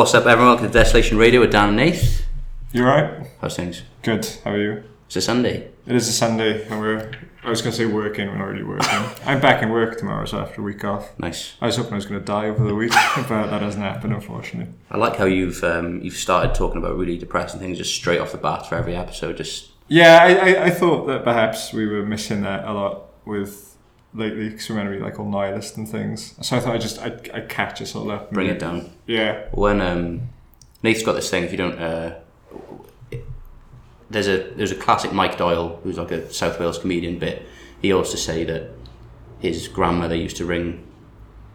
What's up, everyone? Welcome to Desolation Radio with Dan and Nath. You right? How's things? Good. How are you? It's a Sunday. It is a Sunday, and we're. I was going to say working. We're not really working. I'm back in work tomorrow, so after a week off. Nice. I was hoping I was going to die over the week, but that hasn't happened, unfortunately. I like how you've um, you've started talking about really depressing things just straight off the bat for every episode. Just Yeah, I, I, I thought that perhaps we were missing that a lot with lately, because we're meant to be like all nihilist and things. So I thought I'd just I'd, I'd catch us all up. bring it down. Yeah. When um, Nate's got this thing. If you don't, uh, there's a there's a classic Mike Doyle who's like a South Wales comedian bit. He used to say that his grandmother used to ring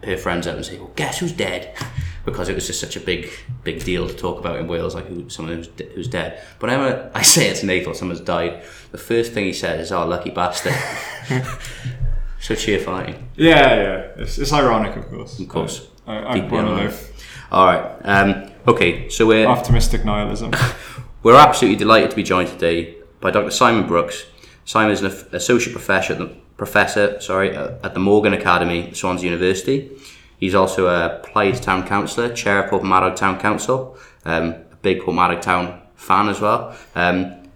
her friends up and say, "Well, guess who's dead?" Because it was just such a big, big deal to talk about in Wales, like who someone who's, de- who's dead. But whenever I say it's Nate or someone's died, the first thing he says is, "Oh, lucky bastard." so cheerful, aren't? Yeah, yeah. It's, it's ironic, of course. Of course. I, I, Deeply I want to ironic. live. All right. Um, okay, so we're Optimistic nihilism. We're absolutely delighted to be joined today by Dr. Simon Brooks. Simon is an associate professor at the, professor, sorry, uh, at the Morgan Academy, Swansea University. He's also a Plaid Town Councillor, chair of Porthmadog Town Council, um, a big Porthmadog Town fan as well. Um,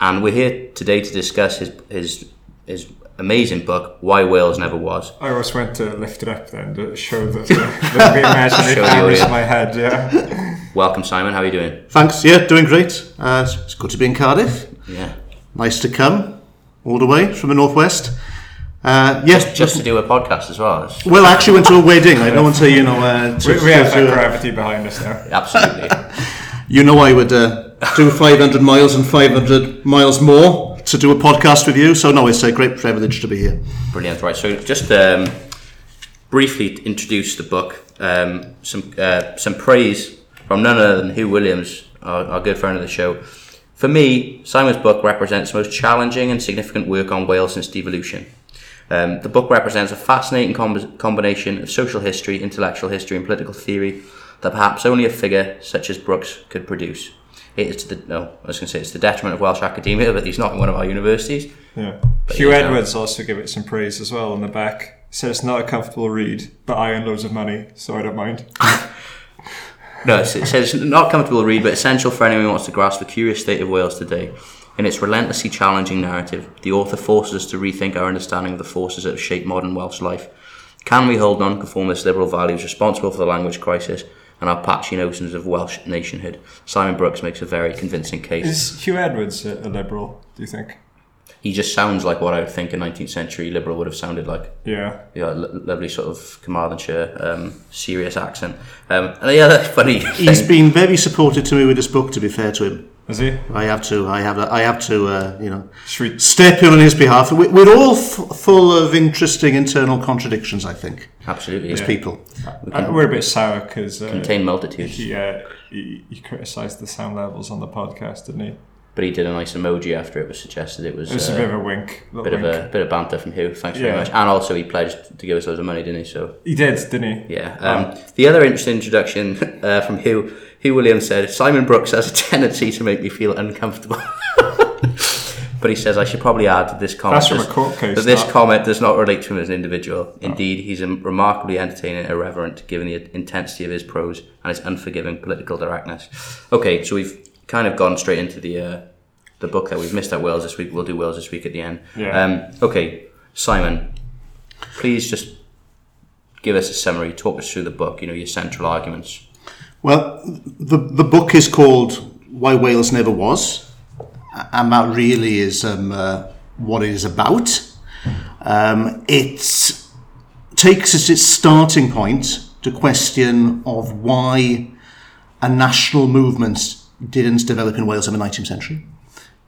and we're here today to discuss his, his, his amazing book, Why Wales Never Was. I always went to lift it up then to show that the, the imaginary Show the cameras audience. in my head. Yeah. Welcome, Simon. How are you doing? Thanks. Yeah, doing great. Uh, it's- it's good to be in Cardiff. Yeah. Nice to come all the way from the northwest. Uh, yes, Just to do a podcast as well. It's- well, I actually went to a wedding. I don't want to, you know, uh, to, We, we have to- that gravity behind us now. Absolutely. you know, I would uh, do 500 miles and 500 miles more to do a podcast with you. So no, it's a great privilege to be here. Brilliant. Right. So just um, briefly introduce the book. Um, some uh, some praise from none other than Huw Williams, our, our good friend of the show. For me, Simon's book represents the most challenging and significant work on Wales since devolution. Um, the book represents a fascinating com- combination of social history, intellectual history, and political theory that perhaps only a figure such as Brooks could produce. It is to the no, I was going to say it's the detriment of Welsh academia, but he's not in one of our universities. Yeah. Huw yeah, Edwards also gave it some praise as well on the back. Said it's not a comfortable read, but I earn loads of money, so I don't mind. No, it says not a comfortable to read, but essential for anyone who wants to grasp the curious state of Wales today. In its relentlessly challenging narrative, the author forces us to rethink our understanding of the forces that have shaped modern Welsh life. Can we hold nonconformist liberal values responsible for the language crisis and our patchy notions of Welsh nationhood? Simon Brooks makes a very convincing case. Is Huw Edwards a, a liberal, do you think? He just sounds like what I would think a 19th century liberal would have sounded like. Yeah. Yeah, lo- lovely sort of Carmarthenshire, um, serious accent. Um, and the other funny He's thing, been very supportive to me with this book. To be fair to him, Is he? I have to. I have. I have to. Uh, you know, we step in on his behalf. We- We're all f- full of interesting internal contradictions. I think absolutely, as yeah. people. Uh, we're a bit sour because uh, contain multitudes. he, uh, he, he criticised the sound levels on the podcast, didn't he? But he did a nice emoji after it was suggested. It was, It was uh, a bit of a wink. little bit of a bit of banter from Huw. Thanks very much. And also, he pledged to give us loads of money, didn't he? So He did, didn't he? yeah. Um, The other interesting introduction uh, from Huw. Huw Williams said Simon Brooks has a tendency to make me feel uncomfortable. but he says I should probably add that this comment That's from a does- court case. that this that. comment does not relate to him as an individual. Indeed, he's remarkably entertaining and irreverent given the intensity of his prose and his unforgiving political directness. Okay, so we've kind of gone straight into the uh, the book that we've missed at Wales this week. We'll do Wales this week at the end. Yeah. Um, okay, Simon, please just give us a summary. Talk us through the book. You know your central arguments. Well, the the book is called "Why Wales Never Was," and that really is um, uh, what it is about. Um, it takes as its starting point the question of why a national movement didn't develop in Wales in the 19th century.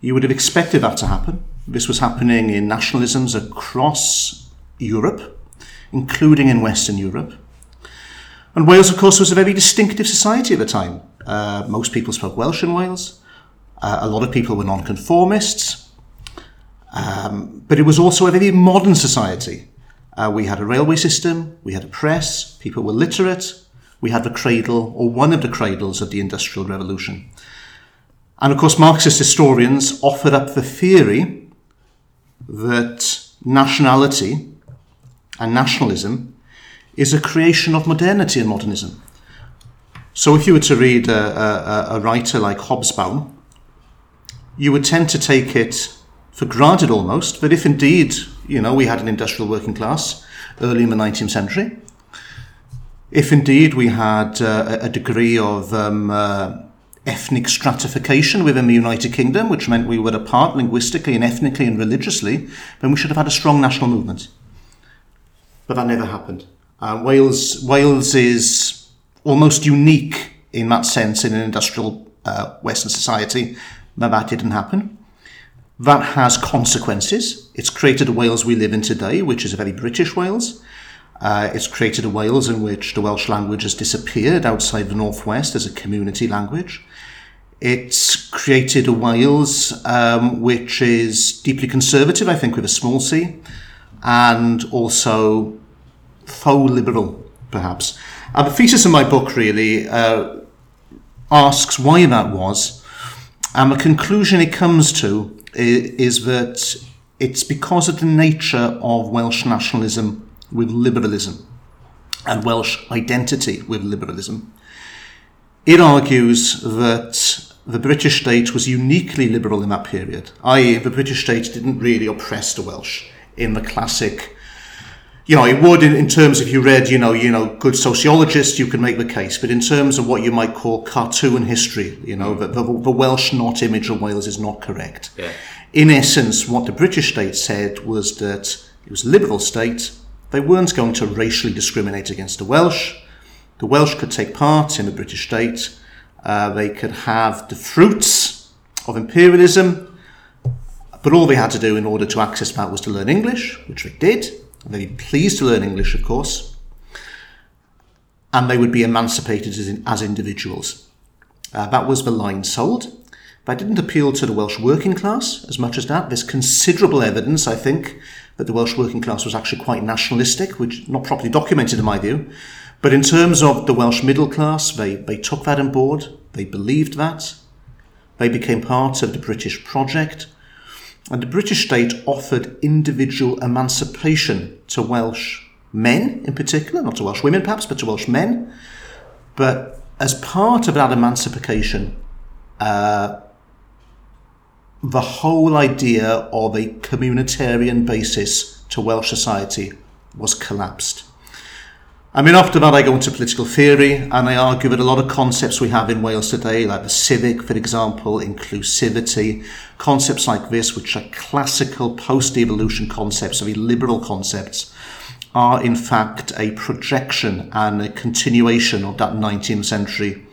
You would have expected that to happen. This was happening in nationalisms across Europe, including in Western Europe. And Wales, of course, was a very distinctive society at the time. Uh, most people spoke Welsh in Wales. Uh, a lot of people were nonconformists. Um, but it was also a very modern society. Uh, we had a railway system, we had a press, people were literate, we had the cradle, or one of the cradles of the Industrial Revolution. And of course, Marxist historians offered up the theory that nationality and nationalism is a creation of modernity and modernism. So if you were to read a, a, a writer like Hobsbawm, you would tend to take it for granted almost that if indeed, you know, we had an industrial working class early in the 19th century, if indeed we had uh, a degree of um, uh, ethnic stratification within the United Kingdom, which meant we were apart linguistically and ethnically and religiously, then we should have had a strong national movement. But that never happened. Uh, Wales, Wales is almost unique in that sense in an industrial uh, Western society that that didn't happen. That has consequences. It's created a Wales we live in today, which is a very British Wales. Uh, it's created a Wales in which the Welsh language has disappeared outside the Northwest as a community language. It's created a Wales um, which is deeply conservative, I think, with a small c, and also faux liberal, perhaps. And the thesis of my book really uh, asks why that was, and the conclusion it comes to is, is that it's because of the nature of Welsh nationalism with liberalism and Welsh identity with liberalism. It argues that the British state was uniquely liberal in that period, i.e., the British state didn't really oppress the Welsh in the classic. You know, it would in, in terms if you read, you know, you know, good sociologists, you can make the case, but in terms of what you might call cartoon history, you know, the, the, the Welsh not image of Wales is not correct. Yeah. In essence, what the British state said was that it was a liberal state. They weren't going to racially discriminate against the Welsh. The Welsh could take part in the British state uh, they could have the fruits of imperialism, but all they had to do in order to access that was to learn English, which they did. Very pleased to learn English, of course. And they would be emancipated as, in, as individuals. Uh, that was the line sold. That didn't appeal to the Welsh working class as much as that. There's considerable evidence, I think, that the Welsh working class was actually quite nationalistic, which not properly documented in my view. But in terms of the Welsh middle class, they, they took that on board, they believed that, they became part of the British project, and the British state offered individual emancipation to Welsh men in particular, not to Welsh women perhaps, but to Welsh men. But as part of that emancipation, uh, the whole idea of a communitarian basis to Welsh society was collapsed. I mean, after that, I go into political theory and I argue that a lot of concepts we have in Wales today, like the civic, for example, inclusivity, concepts like this, which are classical post devolution concepts, very liberal concepts, are in fact a projection and a continuation of that 19th century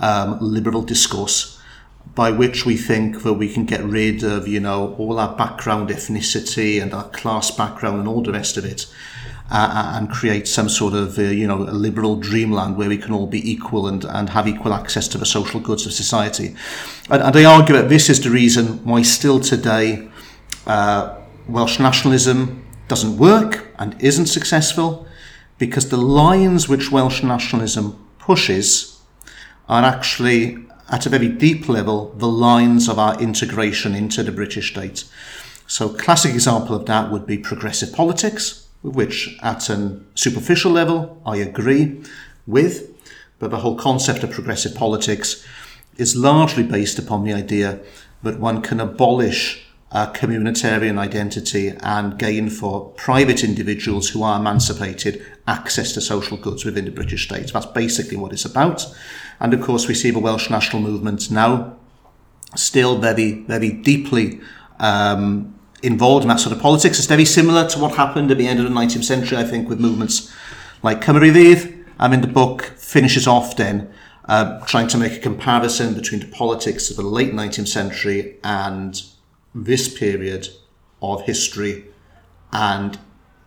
um, liberal discourse by which we think that we can get rid of, you know, all our background ethnicity and our class background and all the rest of it uh, and create some sort of, uh, you know, a liberal dreamland where we can all be equal and, and have equal access to the social goods of society. And, and I argue that this is the reason why still today uh, Welsh nationalism doesn't work and isn't successful because the lines which Welsh nationalism pushes are actually at a very deep level the lines of our integration into the British state. So classic example of that would be progressive politics which at a superficial level I agree with, but the whole concept of progressive politics is largely based upon the idea that one can abolish a communitarian identity and gain for private individuals who are emancipated access to social goods within the British state. That's basically what it's about. And of course, we see the Welsh national movement now still very, very deeply um, involved in that sort of politics. It's very similar to what happened at the end of the 19th century, I think, with movements like Cymru Fydd. I mean, the book finishes off then uh, trying to make a comparison between the politics of the late 19th century and this period of history and,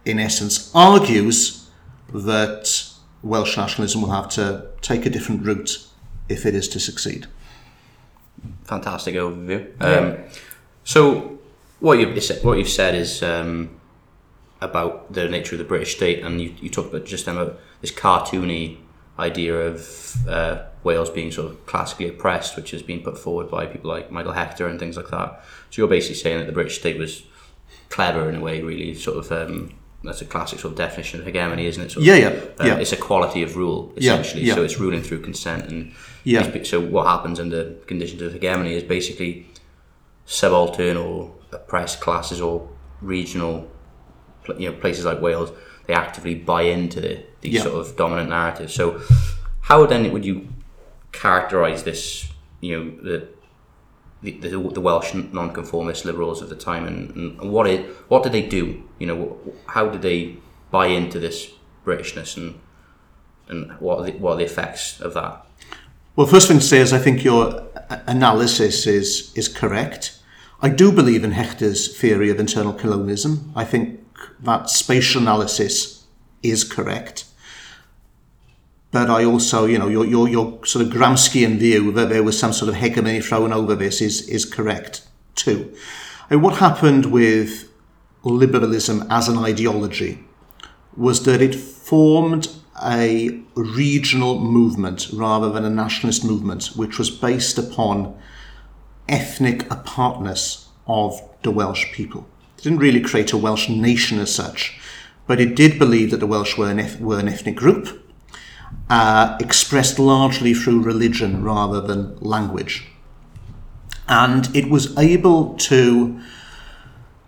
in essence, argues that Welsh nationalism will have to take a different route if it is to succeed. Fantastic overview. Um, so, what you've said, what you've said is um, about the nature of the British state, and you, you talked about just about this cartoony idea of uh, Wales being sort of classically oppressed, which has been put forward by people like Michael Hechter and things like that. So you're basically saying that the British state was clever in a way, really sort of um, that's a classic sort of definition of hegemony, isn't it? Sort Yeah, of, yeah, uh, yeah. It's a quality of rule essentially. yeah. So it's ruling through consent, and Yeah. so what happens under conditions of hegemony is basically subaltern or oppressed classes or regional, you know, places like Wales. They actively buy into the these Yeah. sort of dominant narratives. So how then would you characterise this? You know the the, the, the Welsh nonconformist liberals of the time, and, and what it what did they do? You know, how did they buy into this Britishness, and and what are the, what are the effects of that? Well, first thing to say is I think your analysis is is correct. I do believe in Hechter's theory of internal colonialism. I think that spatial analysis is correct. But I also, you know, your, your, your sort of Gramscian view that there was some sort of hegemony thrown over this is, is correct too. And what happened with liberalism as an ideology was that it formed a regional movement rather than a nationalist movement, which was based upon ethnic apartness of the Welsh people. It didn't really create a Welsh nation as such, but it did believe that the Welsh were an, eth- were an ethnic group, uh, expressed largely through religion rather than language. And it was able to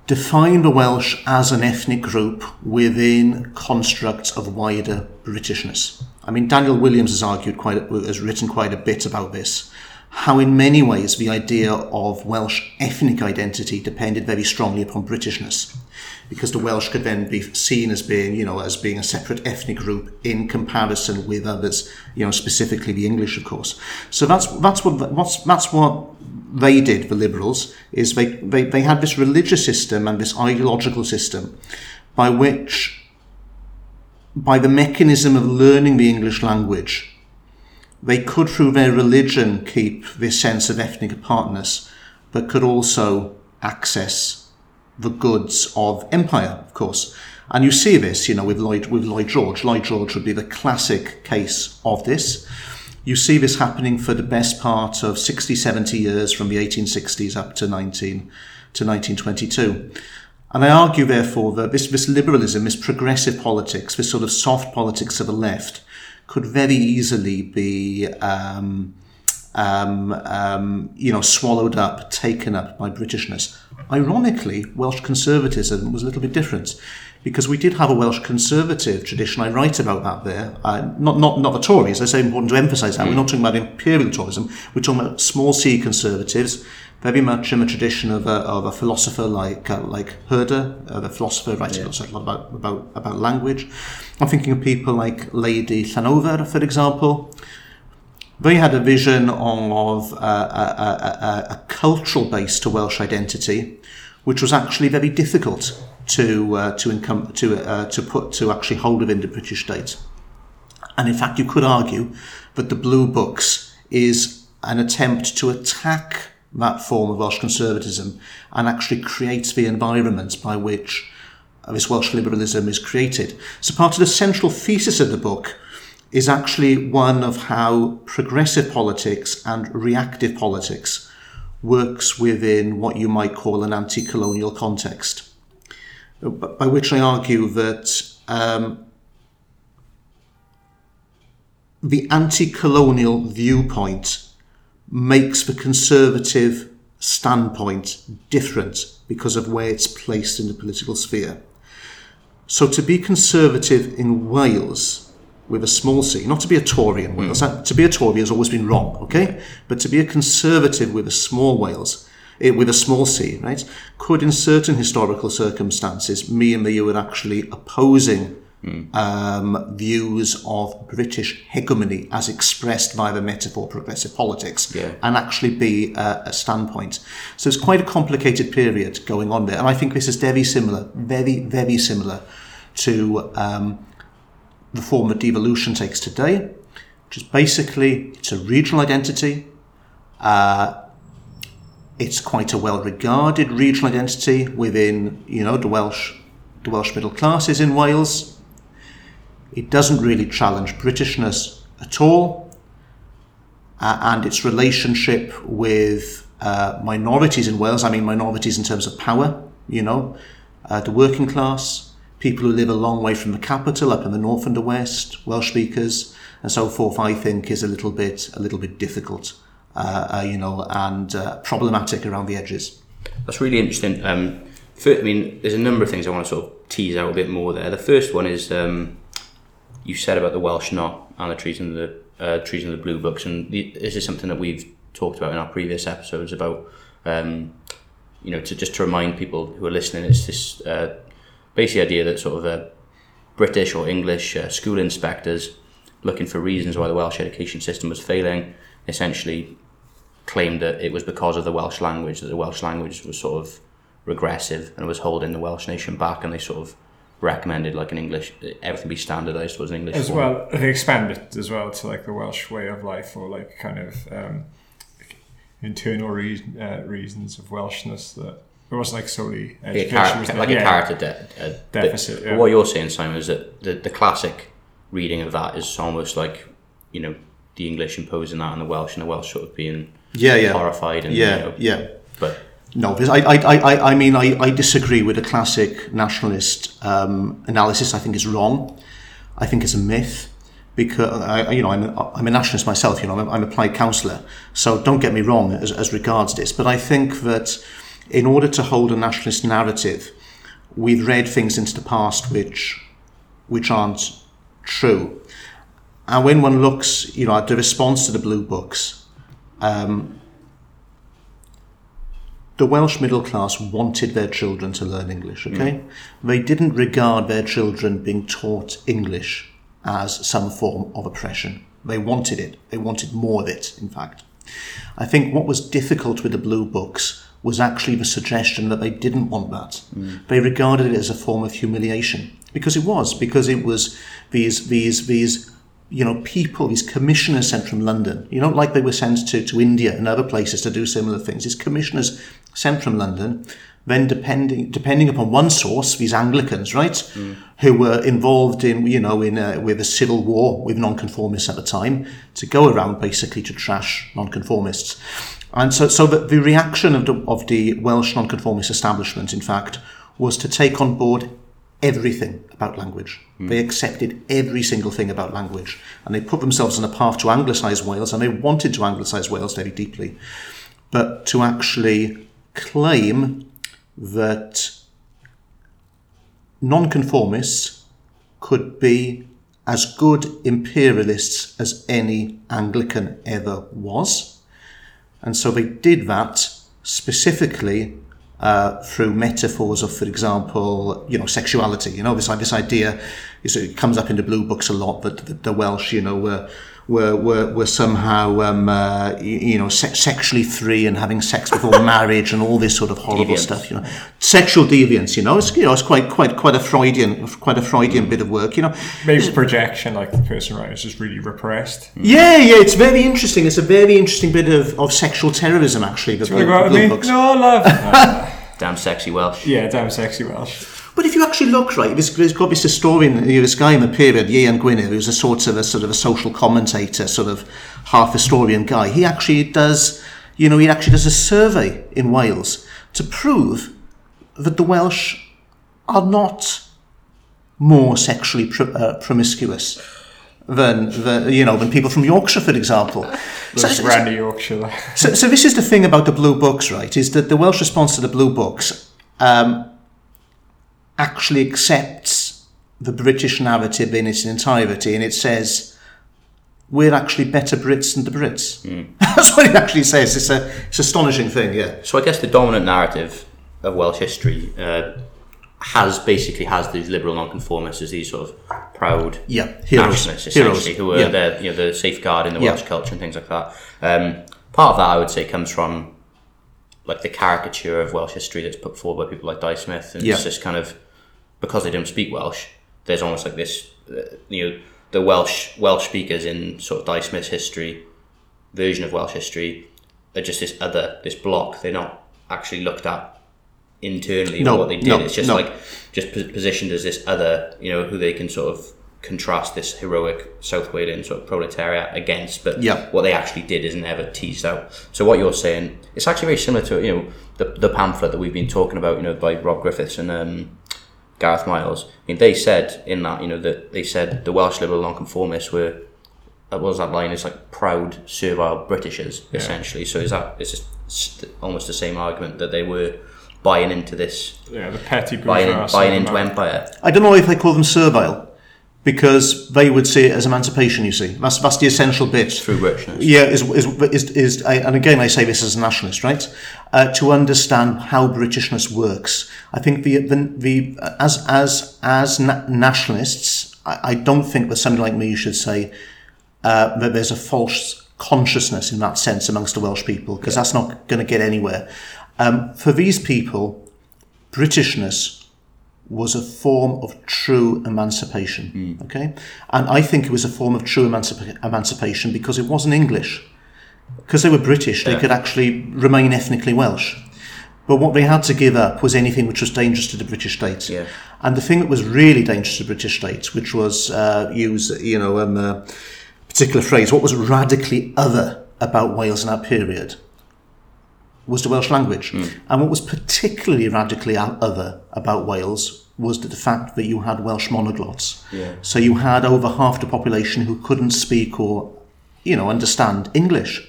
define the Welsh as an ethnic group within constructs of wider Britishness. I mean, Daniel Williams has argued quite, has written quite a bit about this. How, in many ways, the idea of Welsh ethnic identity depended very strongly upon Britishness, because the Welsh could then be seen as being, you know, as being a separate ethnic group in comparison with others, you know, specifically the English, of course. So that's that's what what's that's what they did, the liberals, is they, they, they had this religious system and this ideological system by which, by the mechanism of learning the English language, they could, through their religion, keep this sense of ethnic apartness, but could also access the goods of empire, of course. And you see this, you know, with Lloyd, with Lloyd George. Lloyd George would be the classic case of this. You see this happening for the best part of 60, 70 years from the 1860s up to 19 to 1922. And I argue, therefore, that this, this liberalism, this progressive politics, this sort of soft politics of the left, could very easily be, um, um, um, you know, swallowed up, taken up by Britishness. Ironically, Welsh conservatism was a little bit different because we did have a Welsh conservative tradition. I write about that there. Uh, not, not, not the Tories. I say it's important to emphasise that. We're not talking about imperial Toryism. We're talking about small c conservatives, very much in the tradition of a, of a philosopher like uh, like Herder, uh, the philosopher writing a lot about, about, about language. I'm thinking of people like Lady Llanover, for example. They had a vision of uh, a, a, a, a cultural base to Welsh identity, which was actually very difficult to uh, to income to uh, to put to actually hold within the British state. And in fact, you could argue that the Blue Books is an attempt to attack that form of Welsh conservatism and actually creates the environment by which uh, this Welsh liberalism is created. So, part of the central thesis of the book is actually one of how progressive politics and reactive politics works within what you might call an anti colonial context. Uh, by which I argue that um, the anti colonial viewpoint makes the conservative standpoint different because of where it's placed in the political sphere. So to be conservative in Wales with a small c, not to be a Tory in Wales, that- to be a Tory has always been wrong, okay? But to be a conservative with a small Wales, eh, with a small c, right, could in certain historical circumstances mean that you were actually opposing um, views of British hegemony as expressed by the metaphor progressive politics Yeah. and actually be a, a standpoint. So it's quite a complicated period going on there. And I think this is very similar, very, very similar to um, the form that devolution takes today, which is basically it's a regional identity. Uh, it's quite a well-regarded regional identity within, you know, the Welsh, the Welsh middle classes in Wales. It doesn't really challenge Britishness at all, uh, and its relationship with uh, minorities in Wales. I mean, minorities in terms of power. You know, uh, the working class, people who live a long way from the capital, up in the north and the west, Welsh speakers, and so forth, I think is a little bit a little bit difficult, uh, uh, you know, and uh, problematic around the edges. That's really interesting. Um, first, I mean, there's a number of things I want to sort of tease out a bit more there. The first one is um, you said about the Welsh Not and the treason of the uh, treason of the blue books, and the, this is something that we've talked about in our previous episodes about. Um, you know, to just to remind people who are listening, it's this uh, basic idea that sort of uh, British or English uh, school inspectors looking for reasons why the Welsh education system was failing, essentially claimed that it was because of the Welsh language, that the Welsh language was sort of regressive and was holding the Welsh nation back, and they sort of recommended like an English, everything be standardised was an English as form. well. They expand it as well to like the Welsh way of life, or like kind of um, internal re- uh, reasons of Welshness that it wasn't like solely education. char- it was like yeah, a character de- uh, bit. Deficit, But yeah. What you're saying, Simon, is that the, the classic reading of that is almost like, you know, the English imposing that on the Welsh and the Welsh sort of being Yeah, yeah, horrified and, yeah, you know, yeah. but No, because I, I, I, I- mean, I, I disagree with the classic nationalist um, analysis. I think it's wrong. I think it's a myth because I, you know I'm a, I'm a nationalist myself. You know, I'm a, I'm a Plaid councillor, so don't get me wrong as, as regards this. But I think that in order to hold a nationalist narrative, we've read things into the past which which aren't true. And when one looks, you know, at the response to the blue books, um, the Welsh middle class wanted their children to learn English, okay? Hmm. They didn't regard their children being taught English as some form of oppression. They wanted it. They wanted more of it, in fact. I think what was difficult with the Blue Books was actually the suggestion that they didn't want that. Hmm. They regarded it as a form of humiliation because it was because it was these these these you know people these commissioners sent from London. You know, like they were sent to to India and other places to do similar things. These commissioners sent from London. Then, depending depending upon one source, these Anglicans, right, mm. who were involved in you know in a, with a civil war with nonconformists at the time, to go around basically to trash nonconformists. And so, so the, the reaction of the, of the Welsh nonconformist establishment, in fact, was to take on board everything about language. Mm. They accepted every single thing about language. And they put themselves on a path to anglicise Wales, and they wanted to anglicise Wales very deeply. But to actually claim that nonconformists could be as good imperialists as any Anglican ever was. And so they did that specifically uh, through metaphors of, for example, you know, sexuality. You know, this this idea is it comes up in the blue books a lot that the, the Welsh, you know, were were were, were somehow um, uh, you, you know se- sexually free and having sex before marriage and all this sort of horrible Deviance. stuff. You know, sexual deviance. You know, it's you know it's quite quite quite a Freudian quite a Freudian bit of work. You know, Maybe projection, like the person writing is just really repressed. yeah, yeah, it's very interesting. It's a very interesting bit of, of sexual terrorism, actually. The Do you Blue, want to go out Blue with me? Books. No, love. Damn sexy Welsh. yeah, damn sexy Welsh. But if you actually look right, there's, there's got this historian, this guy in the period, Ieuan Gwynedd, who's a sort of a sort of a social commentator, sort of half historian guy. He actually does, you know, he actually does a survey in Wales to prove that the Welsh are not more sexually uh, promiscuous than, than you know than people from Yorkshire, for example. So- so- Yorkshire. so, so this is the thing about the blue books, right? Is that the Welsh response to the blue books um, actually accepts the British narrative in its entirety, and it says we're actually better Brits than the Brits. That's what it actually says. It's a it's an astonishing thing, yeah. So I guess the dominant narrative of Welsh history uh, has basically has these liberal nonconformists as these sort of proud Yeah, heroes. nationalists Heroes. essentially who are Yeah. the you know the safeguarding the Yeah. Welsh culture and things like that. Um, part of that I would say comes from like the caricature of Welsh history that's put forward by people like Dai Smith, and Yeah. it's just kind of because they don't speak Welsh. There's almost like this, uh, you know, the Welsh Welsh speakers in sort of Dai Smith's history version of Welsh history are just this other this block. They're not actually looked at internally No, or what they did. no, it's just no. like just positioned as this other, you know, who they can sort of contrast this heroic South Walian sort of proletariat against, but Yeah. what they actually did is never teased out. So what you're saying, it's actually very similar to you know the, the pamphlet that we've been talking about, you know, by Rob Griffiths and um, Gareth Miles. I mean, they said in that, you know, that they said the Welsh Liberal Nonconformists were, uh, what was that line? It's like proud, servile Britishers, essentially. So is that, it's just almost the same argument that they were buying into this, Yeah, the petty buying, bourgeois. buying into America. empire. I don't know if I call them servile, because they would see it as emancipation. You see, that's that's the essential bit. Through Britishness. Yeah, is is is, is I, and again I say this as a nationalist, right? Uh, to understand how Britishness works, I think the the, the as as as na- nationalists, I, I don't think that somebody like me should say uh, that there's a false consciousness in that sense amongst the Welsh people because that's not going to get anywhere. Um, for these people, Britishness was a form of true emancipation. Okay, and I think it was a form of true emancipa- emancipation because it wasn't English. Because they were British, they Yeah. could actually remain ethnically Welsh. But what they had to give up was anything which was dangerous to the British state. Yeah. And the thing that was really dangerous to the British state, which was uh, use you know um, a particular phrase, what was radically other about Wales in that period, was the Welsh language. And what was particularly radically other about Wales was the fact that you had Welsh monoglots. Yeah. So you had over half the population who couldn't speak or, you know, understand English.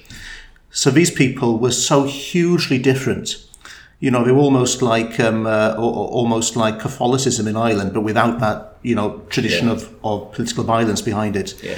So these people were so hugely different. You know, they were almost like um, uh, almost like Catholicism in Ireland, but without that, you know, tradition Yeah. of, of political violence behind it Yeah.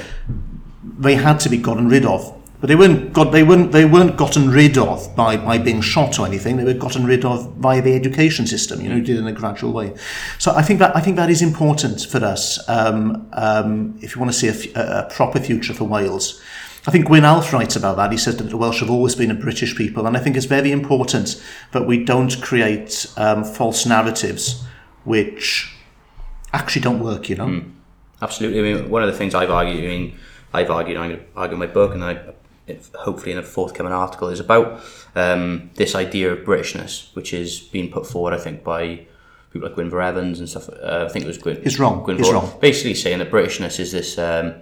they had to be gotten rid of. But they weren't got they weren't they weren't gotten rid of by, by being shot or anything. They were gotten rid of via the education system. You know, did in a gradual way. So I think that I think that is important for us. Um, um, if you want to see a proper future for Wales, I think Gwyn Alf writes about that. He says that the Welsh have always been a British people, and I think it's very important that we don't create um, false narratives which actually don't work. You know. Absolutely. I mean, one of the things I've argued, I mean, I've argued, I'm going to argue in my book, and I, hopefully in a forthcoming article, is about um, this idea of Britishness, which is being put forward, I think, by people like Gwynfor Evans and stuff. Uh, I think it was Gwyn. It's wrong. Gwynfor, It's wrong. Basically saying that Britishness is this um,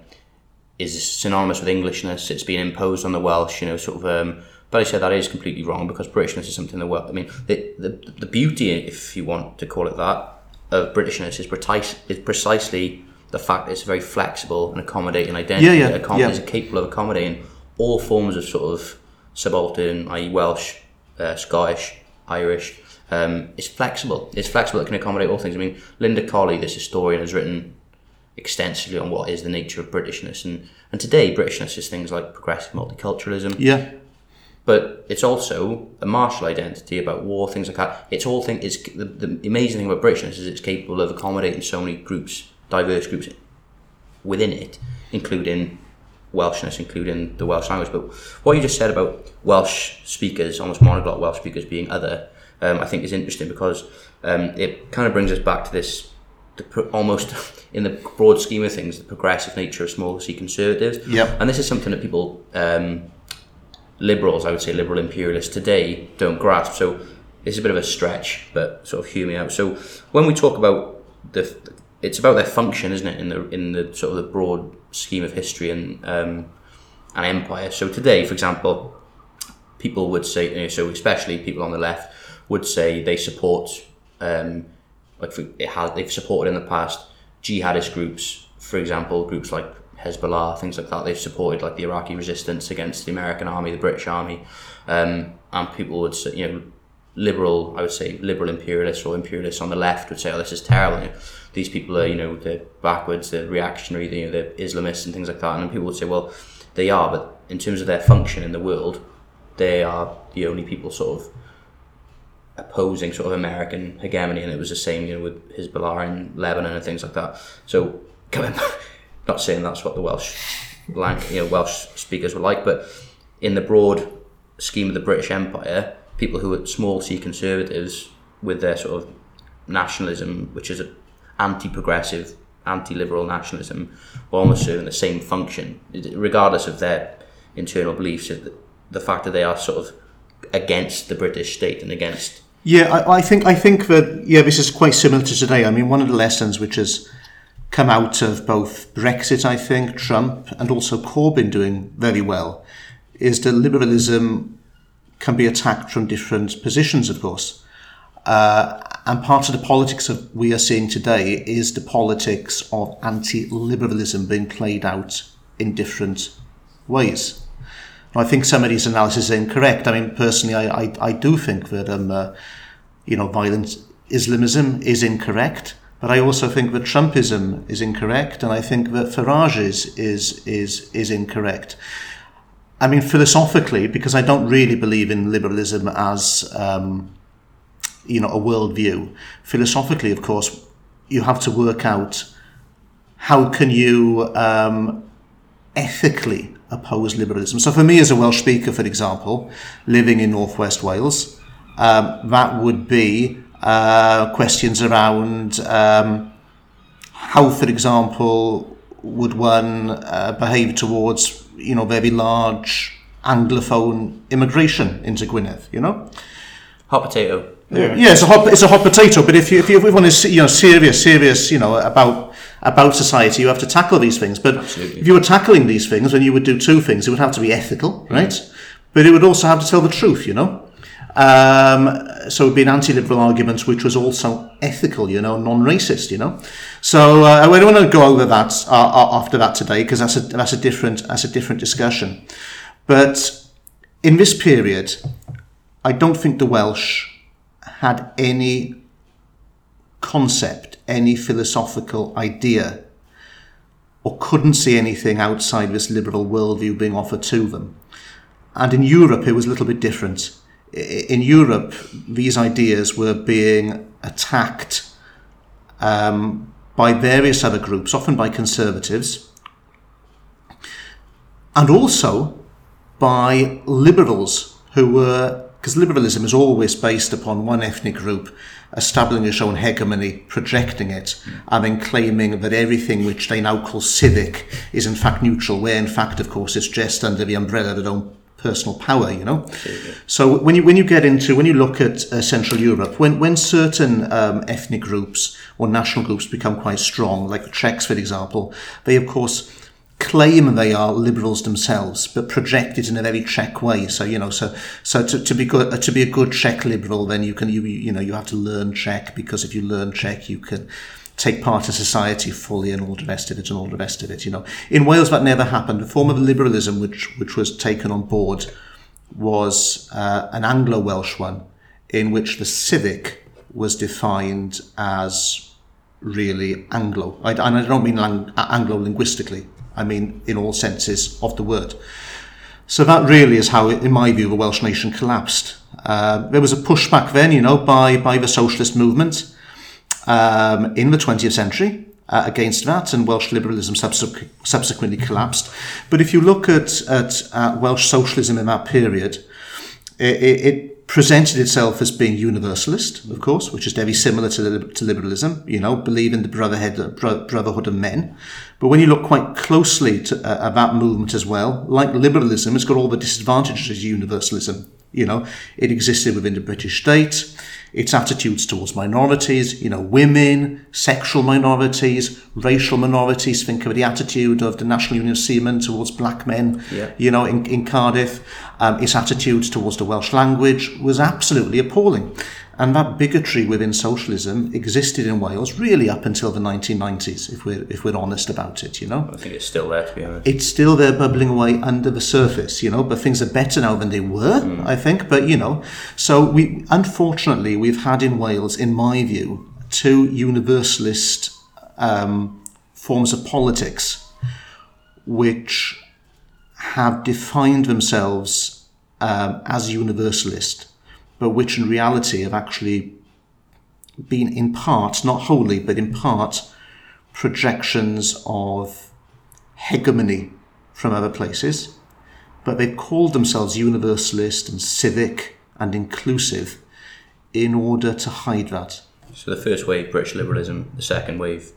is synonymous with Englishness. It's being imposed on the Welsh, you know, sort of. Um, but I said that is completely wrong because Britishness is something the Welsh. I mean, the, the the beauty, if you want to call it that, of Britishness is precis- is precisely the fact that it's a very flexible and accommodating identity. Yeah, yeah, that accom- yeah. is capable of accommodating all forms of sort of subaltern, i.e., Welsh, uh, Scottish, Irish. Um, it's flexible. It's flexible. It can accommodate all things. I mean, Linda Colley, this historian, has written extensively on what is the nature of Britishness, and and today Britishness is things like progressive multiculturalism, Yeah. but it's also a martial identity about war, things like that. It's all thing. It's the, the amazing thing about Britishness is it's capable of accommodating so many groups, diverse groups within it, including Welshness, including the Welsh language. But what you just said about Welsh speakers, almost monoglot Welsh speakers being other, um, I think is interesting because um, it kind of brings us back to this. The, almost in the broad scheme of things, the progressive nature of small C conservatives. Yep. And this is something that people um, liberals, I would say liberal imperialists today don't grasp. So it's a bit of a stretch, but sort of hear me out. So when we talk about the, it's about their function, isn't it, in the in the sort of the broad scheme of history and um, an empire. So today, for example, people would say, so especially people on the left would say they support, um, like for, it has they've supported in the past jihadist groups, for example, groups like Hezbollah, things like that. They've supported like the Iraqi resistance against the American army, the British army, um, and people would say, you know, liberal, I would say liberal imperialists or imperialists on the left would say, oh, this is terrible. You know, these people are, you know, they're backwards, they're reactionary, you know, they're Islamists and things like that. And people would say, well, they are, but in terms of their function in the world, they are the only people sort of opposing sort of American hegemony, and it was the same, you know, with Hezbollah in Lebanon and things like that. So, coming not saying that's what the Welsh, you know, Welsh speakers were like, but in the broad scheme of the British Empire, people who are small C conservatives with their sort of nationalism, which is a anti-progressive, anti-liberal nationalism, were almost serving the same function, regardless of their internal beliefs. The fact that they are sort of against the British state and against Yeah, I, I think I think that yeah, this is quite similar to today. I mean, one of the lessons which has come out of both Brexit, I think, Trump, and also Corbyn doing very well, is that liberalism can be attacked from different positions, of course. Uh, and part of the politics that we are seeing today is the politics of anti-liberalism being played out in different ways. I think some of these analyses are incorrect. I mean, personally, I, I, I do think that, um, uh, you know, violent Islamism is incorrect, but I also think that Trumpism is incorrect, and I think that Farage is, is, is, is incorrect. I mean, philosophically, because I don't really believe in liberalism as, um, you know, a worldview. Philosophically, of course, you have to work out how can you um, ethically oppose liberalism. So for me as a Welsh speaker, for example, living in Northwest Wales, um, that would be uh, questions around um, how, for example, would one uh, behave towards, you know, very large Anglophone immigration into Gwynedd, you know? Hot potato. Yeah, yeah it's a hot it's a hot potato. But if you if you if one is you know serious serious you know about about society, you have to tackle these things. But Absolutely. if you were tackling these things, then you would do two things. It would have to be ethical, right? But it would also have to tell the truth, you know. Um, so it would be an anti-liberal argument, which was also ethical, you know, non-racist, you know. So uh, I don't want to go over that uh, uh, after that today because that's a that's a different that's a different discussion. But in this period, I don't think the Welsh had any concept, any philosophical idea, or couldn't see anything outside this liberal worldview being offered to them. And in Europe, it was a little bit different. In Europe, these ideas were being attacked um, by various other groups, often by conservatives, and also by liberals who were because liberalism is always based upon one ethnic group establishing its own hegemony, projecting it, and then claiming that everything which they now call civic is in fact neutral, where in fact, of course, it's just under the umbrella of their own personal power, you know. So when you when you get into when you look at uh, Central Europe, when when certain um, ethnic groups or national groups become quite strong, like the Czechs, for example, they of course claim they are liberals themselves, but project it in a very Czech way. So you know, so so to, to be good to be a good Czech liberal, then you can you you know you have to learn Czech because if you learn Czech, you can take part in society fully and all the rest of it and all the rest of it. You know, in Wales that never happened. The form of liberalism which which was taken on board was uh, an Anglo-Welsh one, in which the civic was defined as really Anglo. I, and I don't mean lang- Anglo-linguistically. I mean in all senses of the word. So that really is how, in my view, the Welsh nation collapsed. Uh, there was a pushback then, you know, by, by the socialist movement um, in the 20th century uh, against that, and Welsh liberalism subsequ- subsequently collapsed. But if you look at, at Welsh socialism in that period, it, it presented itself as being universalist, of course, which is very similar to, to liberalism, you know, believe in the brotherhood, bro- brotherhood of men. But when you look quite closely to, uh, at that movement as well, like liberalism, it's got all the disadvantages of universalism. You know, it existed within the British state, its attitudes towards minorities, you know, women, sexual minorities, racial minorities. Think of the attitude of the National Union of Seamen towards black men, Yeah. you know, in, in Cardiff. Um, its attitudes towards the Welsh language was absolutely appalling. And that bigotry within socialism existed in Wales really up until the 1990s, if we're, if we're honest about it, you know I think it's still there, to be honest. it's still there bubbling away under the surface, you know, but things are better now than they were, I think. But, you know, so we, unfortunately, we've had in Wales, in my view, two universalist um, forms of politics which have defined themselves um, as universalist, but which in reality have actually been in part, not wholly, but in part, projections of hegemony from other places, but they've called themselves universalist and civic and inclusive in order to hide that. So the first wave, British liberalism. The second wave,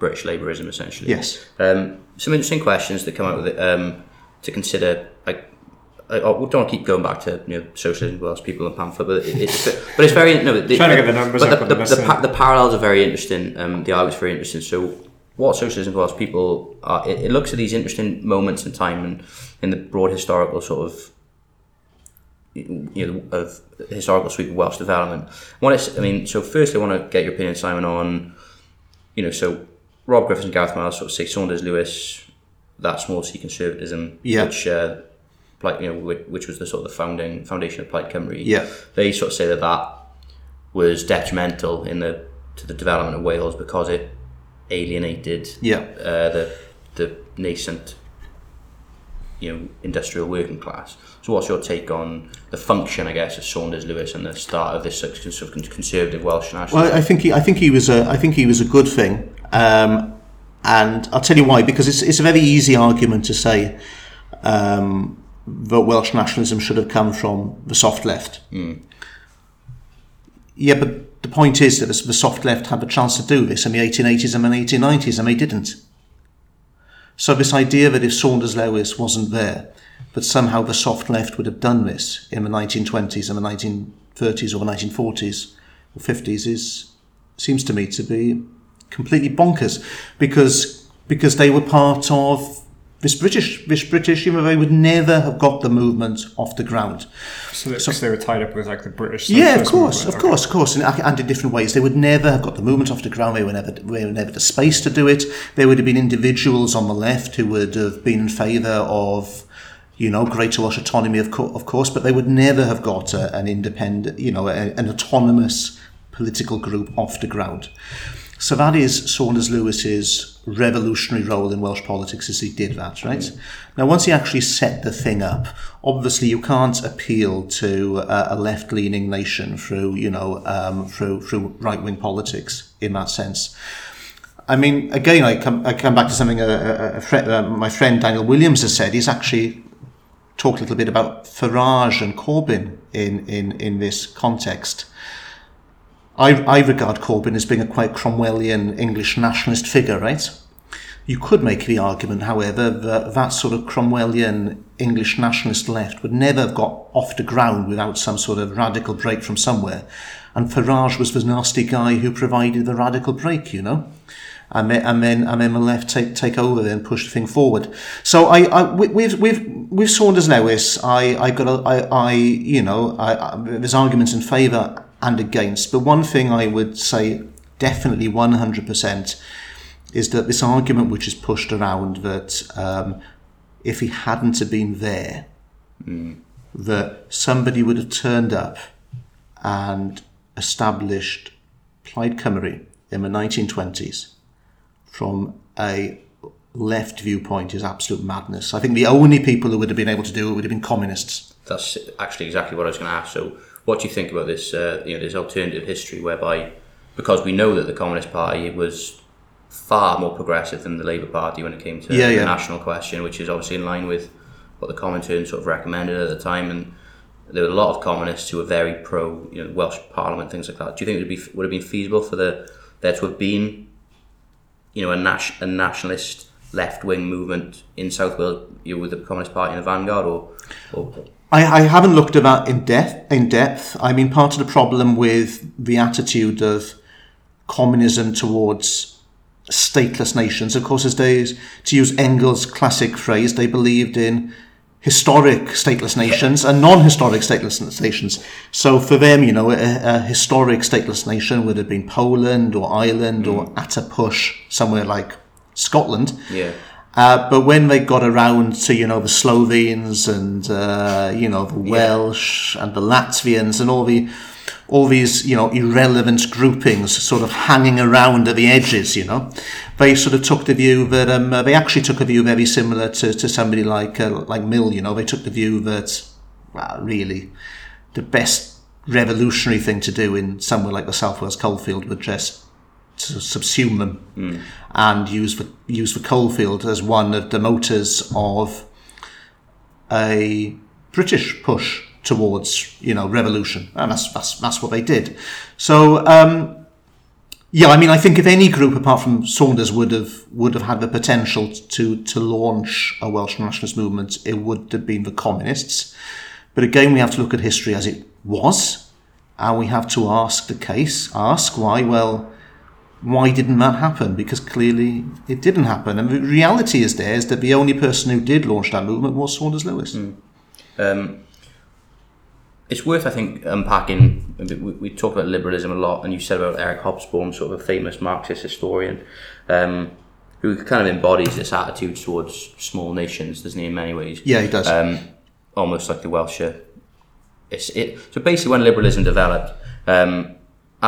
British Labourism, essentially. Yes. Um, some interesting questions that come out with it um, to consider. Like, I, I don't want to keep going back to you know socialism, Welsh people and pamphlet, but it, it's but it's very no. The, Trying to get the numbers but the, the, the the, pa- the parallels are very interesting. Um, the argument's very interesting. So, what socialism for Welsh people are? It, it looks at these interesting moments in time and in the broad historical sort of you know of historical sweep of Welsh development. I want to, I mean, so firstly, I want to get your opinion, Simon, on you know, so Rob Griffiths and Gareth Miles sort of say Saunders Lewis, that small see conservatism, Yeah. which. Uh, like you know, which, was the sort of the founding foundation of Plaid Cymru. Yeah. they sort of say that that was detrimental in the to the development of Wales because it alienated Yeah. uh, the the nascent you know industrial working class. So what's your take on the function, I guess, of Saunders Lewis and the start of this sort of conservative Welsh nationalism? Well, I think he, I think he was a, I think he was a good thing, um, and I'll tell you why. Because it's it's a very easy argument to say um, that Welsh nationalism should have come from the soft left. Yeah, but the point is that the soft left had the chance to do this in the 1880s and the 1890s, and they didn't. So this idea that if Saunders Lewis wasn't there, that somehow the soft left would have done this in the 1920s and the 1930s or the 1940s or 50s is seems to me to be completely bonkers because because they were part of this British this British they would never have got the movement off the ground. So, they, 'cause they were tied up with like the British. Yeah, of course, movement. of course, of course, and, uh, and in different ways. They would never have got the movement off the ground. They were never, they were never the space to do it. There would have been individuals on the left who would have been in favour of, you know, greater Welsh autonomy, of, co- of course, but they would never have got a, an independent, you know, a, an autonomous political group off the ground. So that is Saunders Lewis's revolutionary role in Welsh politics as he did that, right? Now, once he actually set the thing up, obviously you can't appeal to a, a left-leaning nation through, you know, um, through through right-wing politics in that sense. I mean, again, I come I come back to something a, a, a friend, uh, my friend Daniel Williams has said. He's actually talked a little bit about Farage and Corbyn in in in this context. I, I regard Corbyn as being a quite Cromwellian English nationalist figure, right? You could make the argument, however, that that sort of Cromwellian English nationalist left would never have got off the ground without some sort of radical break from somewhere. And Farage was the nasty guy who provided the radical break, you know? And then, and then, and then the left take, take over and push the thing forward. So I, I with, with, with, Saunders Lewis, I, I got a, I, I, you know, I, I, there's arguments in favour and against. But one thing I would say definitely 100% is that this argument which is pushed around that um, if he hadn't have been there, that somebody would have turned up and established Plaid Cymru in the 1920s from a left viewpoint is absolute madness. I think the only people who would have been able to do it would have been communists. That's actually exactly what I was going to ask. So, what do you think about this? Uh, you know, this alternative history whereby, because we know that the Communist Party was far more progressive than the Labour Party when it came to Yeah, the yeah. national question, which is obviously in line with what the Comintern sort of recommended at the time, and there were a lot of communists who were very pro, you know, Welsh Parliament, things like that. Do you think it would be would have been feasible for the there to have been, you know, a, nas- a nationalist left wing movement in South Wales, you know, with the Communist Party in the vanguard, or, or I, I haven't looked at that in depth. In depth, I mean, part of the problem with the attitude of communism towards stateless nations, of course, is they, to use Engels' classic phrase, they believed in historic stateless nations and non-historic stateless nations. So for them, you know, a, a historic stateless nation would have been Poland or Ireland or mm. at a push somewhere like Scotland. yeah. Uh, but when they got around to, you know, the Slovenes and, uh, you know, the Welsh and the Latvians and all the, all these, you know, irrelevant groupings sort of hanging around at the edges, you know, they sort of took the view that, um, uh, they actually took a view very similar to, to somebody like, uh, like Mill, you know, they took the view that, well, really, the best revolutionary thing to do in somewhere like the South Wales coalfield would just to subsume them and use the use the coalfield as one of the motors of a British push towards you know revolution, and that's that's that's what they did. So um, yeah, I mean, I think if any group apart from Saunders would have would have had the potential to to launch a Welsh nationalist movement, it would have been the communists. But again, we have to look at history as it was, and we have to ask the case, ask why. Well, why didn't that happen? Because clearly it didn't happen. And the reality is there is that the only person who did launch that movement was Saunders Lewis. Um, it's worth, I think, unpacking. We, we talk about liberalism a lot, and you said about Eric Hobsbawm, sort of a famous Marxist historian, um, who kind of embodies this attitude towards small nations, doesn't he, in many ways? Yeah, he does. Um, almost like the Welsh. uh, it, so basically, when liberalism developed, um,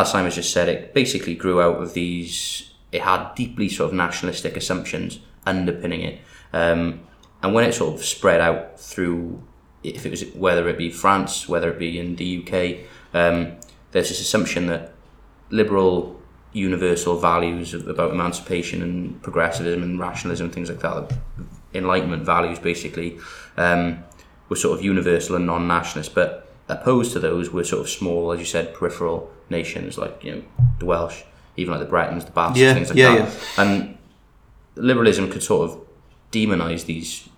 as Simon's just said, it basically grew out of these. It had deeply sort of nationalistic assumptions underpinning it, um, and when it sort of spread out through, if it was whether it be France, whether it be in the UK, um, there's this assumption that liberal universal values about emancipation and progressivism and rationalism and things like that, enlightenment values basically, um, were sort of universal and non-nationalist, but opposed to those were sort of small, as you said, peripheral nations like you know the Welsh, even like the Bretons, the Basques, Yeah, things like yeah, that. And liberalism could sort of demonize these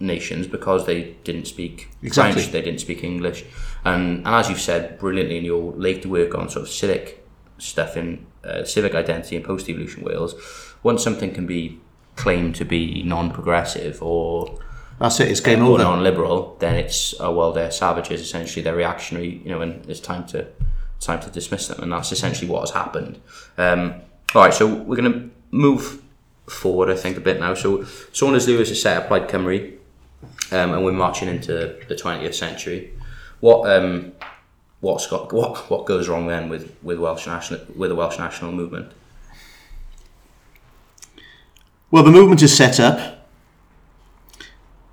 nations because they didn't speak Exactly. French, they didn't speak English, and and as you've said brilliantly in your later work on sort of civic stuff in uh, civic identity in post-devolution Wales, once something can be claimed to be non-progressive or That's it. It's game or over. non-liberal, then it's oh well they're savages essentially they're reactionary you know and it's time to time to dismiss them and that's essentially what has happened. Um, all right, so we're going to move forward I think a bit now. So Saunders Lewis has set up Plaid Cymru, um, and we're marching into the twentieth century. What um, what's got what what goes wrong then with with Welsh national with the Welsh national movement? Well, the movement is set up.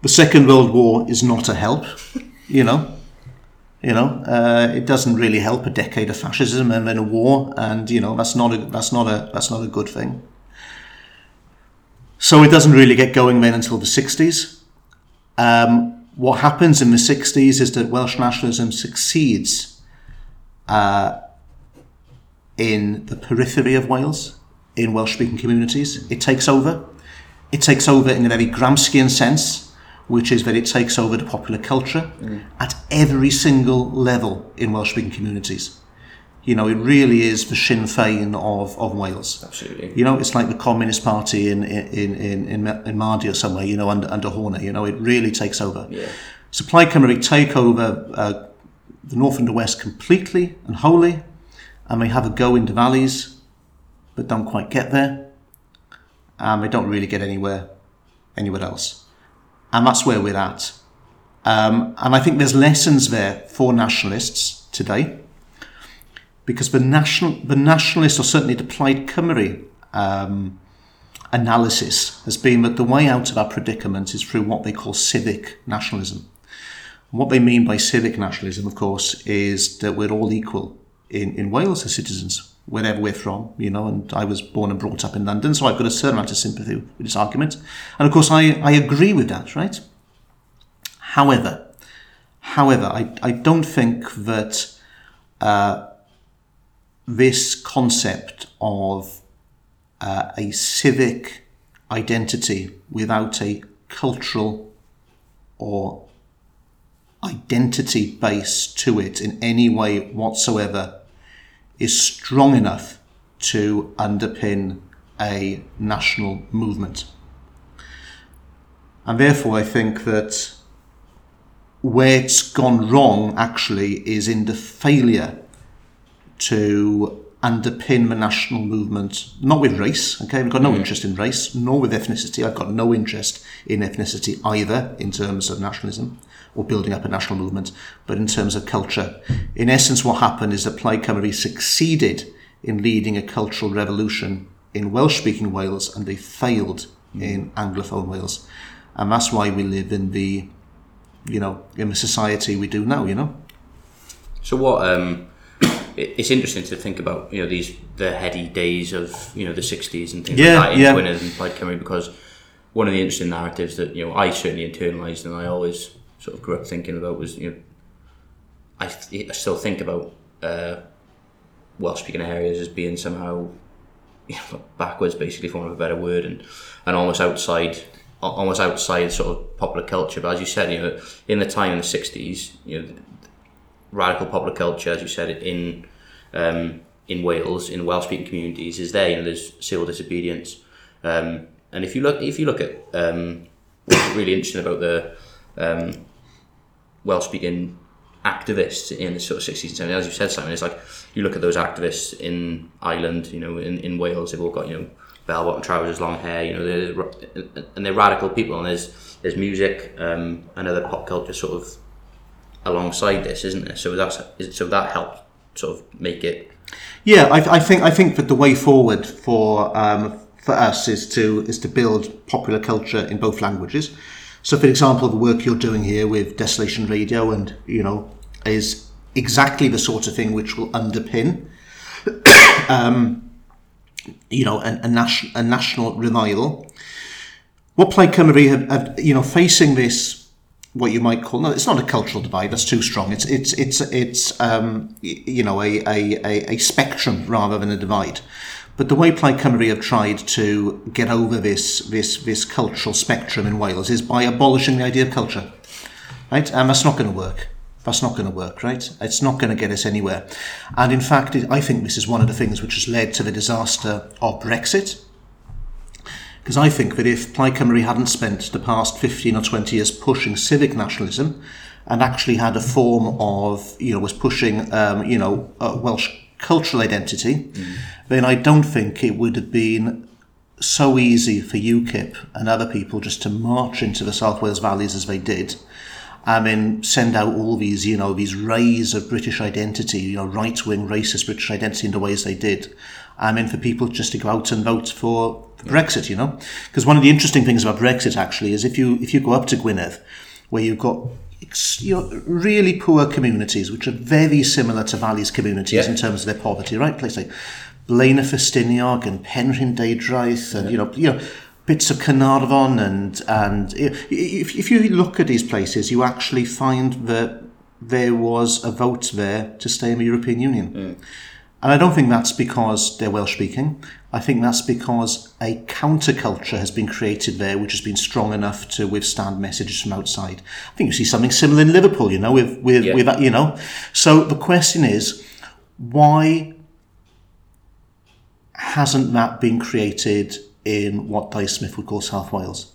The Second World War is not a help, you know. You know, uh, it doesn't really help a decade of fascism and then a war, and you know that's not a that's not a that's not a good thing. So it doesn't really get going then until the sixties. Um, what happens in the sixties is that Welsh nationalism succeeds uh, in the periphery of Wales, in Welsh-speaking communities. It takes over. It takes over in a very Gramscian sense, which is that it takes over the popular culture at every single level in Welsh-speaking communities. You know, it really is the Sinn Féin of, of Wales. Absolutely. You know, it's like the Communist Party in in in in, in Mardy or somewhere. You know, under under Horner. You know, it really takes over. Yeah. Supply Cymru take over uh, the north and the west completely and wholly, and they have a go into valleys, but don't quite get there, and they don't really get anywhere anywhere else, and that's where we're at. Um, and I think there's lessons there for nationalists today, because the national the nationalist or certainly the Plaid Cymru um, analysis has been that the way out of our predicament is through what they call civic nationalism. What they mean by civic nationalism, of course, is that we're all equal in, in Wales as citizens, wherever we're from, you know, and I was born and brought up in London, so I've got a certain amount of sympathy with this argument. And of course, I, I agree with that, right? However, however, I, I don't think that uh, this concept of uh, a civic identity without a cultural or identity base to it in any way whatsoever is strong enough to underpin a national movement. And therefore, I think that where it's gone wrong actually is in the failure to underpin the national movement, not with race, okay? I've got no mm. interest in race, nor with ethnicity. I've got no interest in ethnicity either in terms of nationalism or building up a national movement, but in terms of culture. In essence, what happened is that Plaid Cymru succeeded in leading a cultural revolution in Welsh-speaking Wales and they failed in Anglophone Wales. And that's why we live in the, you know, in the society we do now, you know? So what? Um, it's interesting to think about you know these the heady days of you know the '60s and things Yeah, like that in yeah. And Plaid Cymru because one of the interesting narratives that you know I certainly internalised and I always sort of grew up thinking about was you know I, th- I still think about uh, Welsh speaking areas as being somehow you know, backwards, basically, for want of a better word, and and almost outside, almost outside sort of popular culture. But as you said, you know, in the time in the '60s, you know, radical popular culture, as you said, in um, in Wales, in Welsh speaking communities, is there. You know, there's civil disobedience, um, and if you look, if you look at um, what's really interesting about the um, Welsh speaking activists in the sort of 60s and 70s. As you said, Simon, it's like you look at those activists in Ireland, you know, in, in Wales, they've all got, you know, bell bottom trousers, long hair, you know, they're, and they're radical people. And there's, there's music um, and other pop culture sort of alongside this, isn't there? So that's so that helped sort of make it. Yeah, I, I think I think that the way forward for um, for us is to is to build popular culture in both languages. So, for example, the work you're doing here with Desolation Radio, and you know, is exactly the sort of thing which will underpin, um, you know, a, a, a national revival. What Plaid Cymru have, have, you know, facing this, what you might call, no, it's not a cultural divide. That's too strong. It's it's it's it's um, you know a, a, a spectrum rather than a divide. But the way Plaid Cymru have tried to get over this, this, this cultural spectrum in Wales is by abolishing the idea of culture. Right? And that's not going to work. That's not going to work, right? It's not going to get us anywhere. And in fact, I think this is one of the things which has led to the disaster of Brexit. Because I think that if Plaid Cymru hadn't spent the past 15 or 20 years pushing civic nationalism and actually had a form of, you know, was pushing, um, you know, Welsh cultural identity, mm. then I don't think it would have been so easy for UKIP and other people just to march into the South Wales valleys as they did. I mean, send out all these, you know, these rays of British identity, you know, right-wing racist British identity in the ways they did. I mean, for people just to go out and vote for, for Brexit, you know, because one of the interesting things about Brexit actually is if you if you go up to Gwynedd, where you've got you know, really poor communities, which are very similar to Valleys communities yeah. in terms of their poverty, right? Places like Blaenau Ffestiniog and Penrhyn Deudraeth and, yeah. you know, you know, bits of Carnarvon and, and if, if you look at these places, you actually find that there was a vote there to stay in the European Union. Mm. And I don't think that's because they're Welsh speaking. I think that's because a counterculture has been created there, which has been strong enough to withstand messages from outside. I think you see something similar in Liverpool, you know, with, with, yeah. with you know. So the question is, why hasn't that been created in what Dai Smith would call South Wales?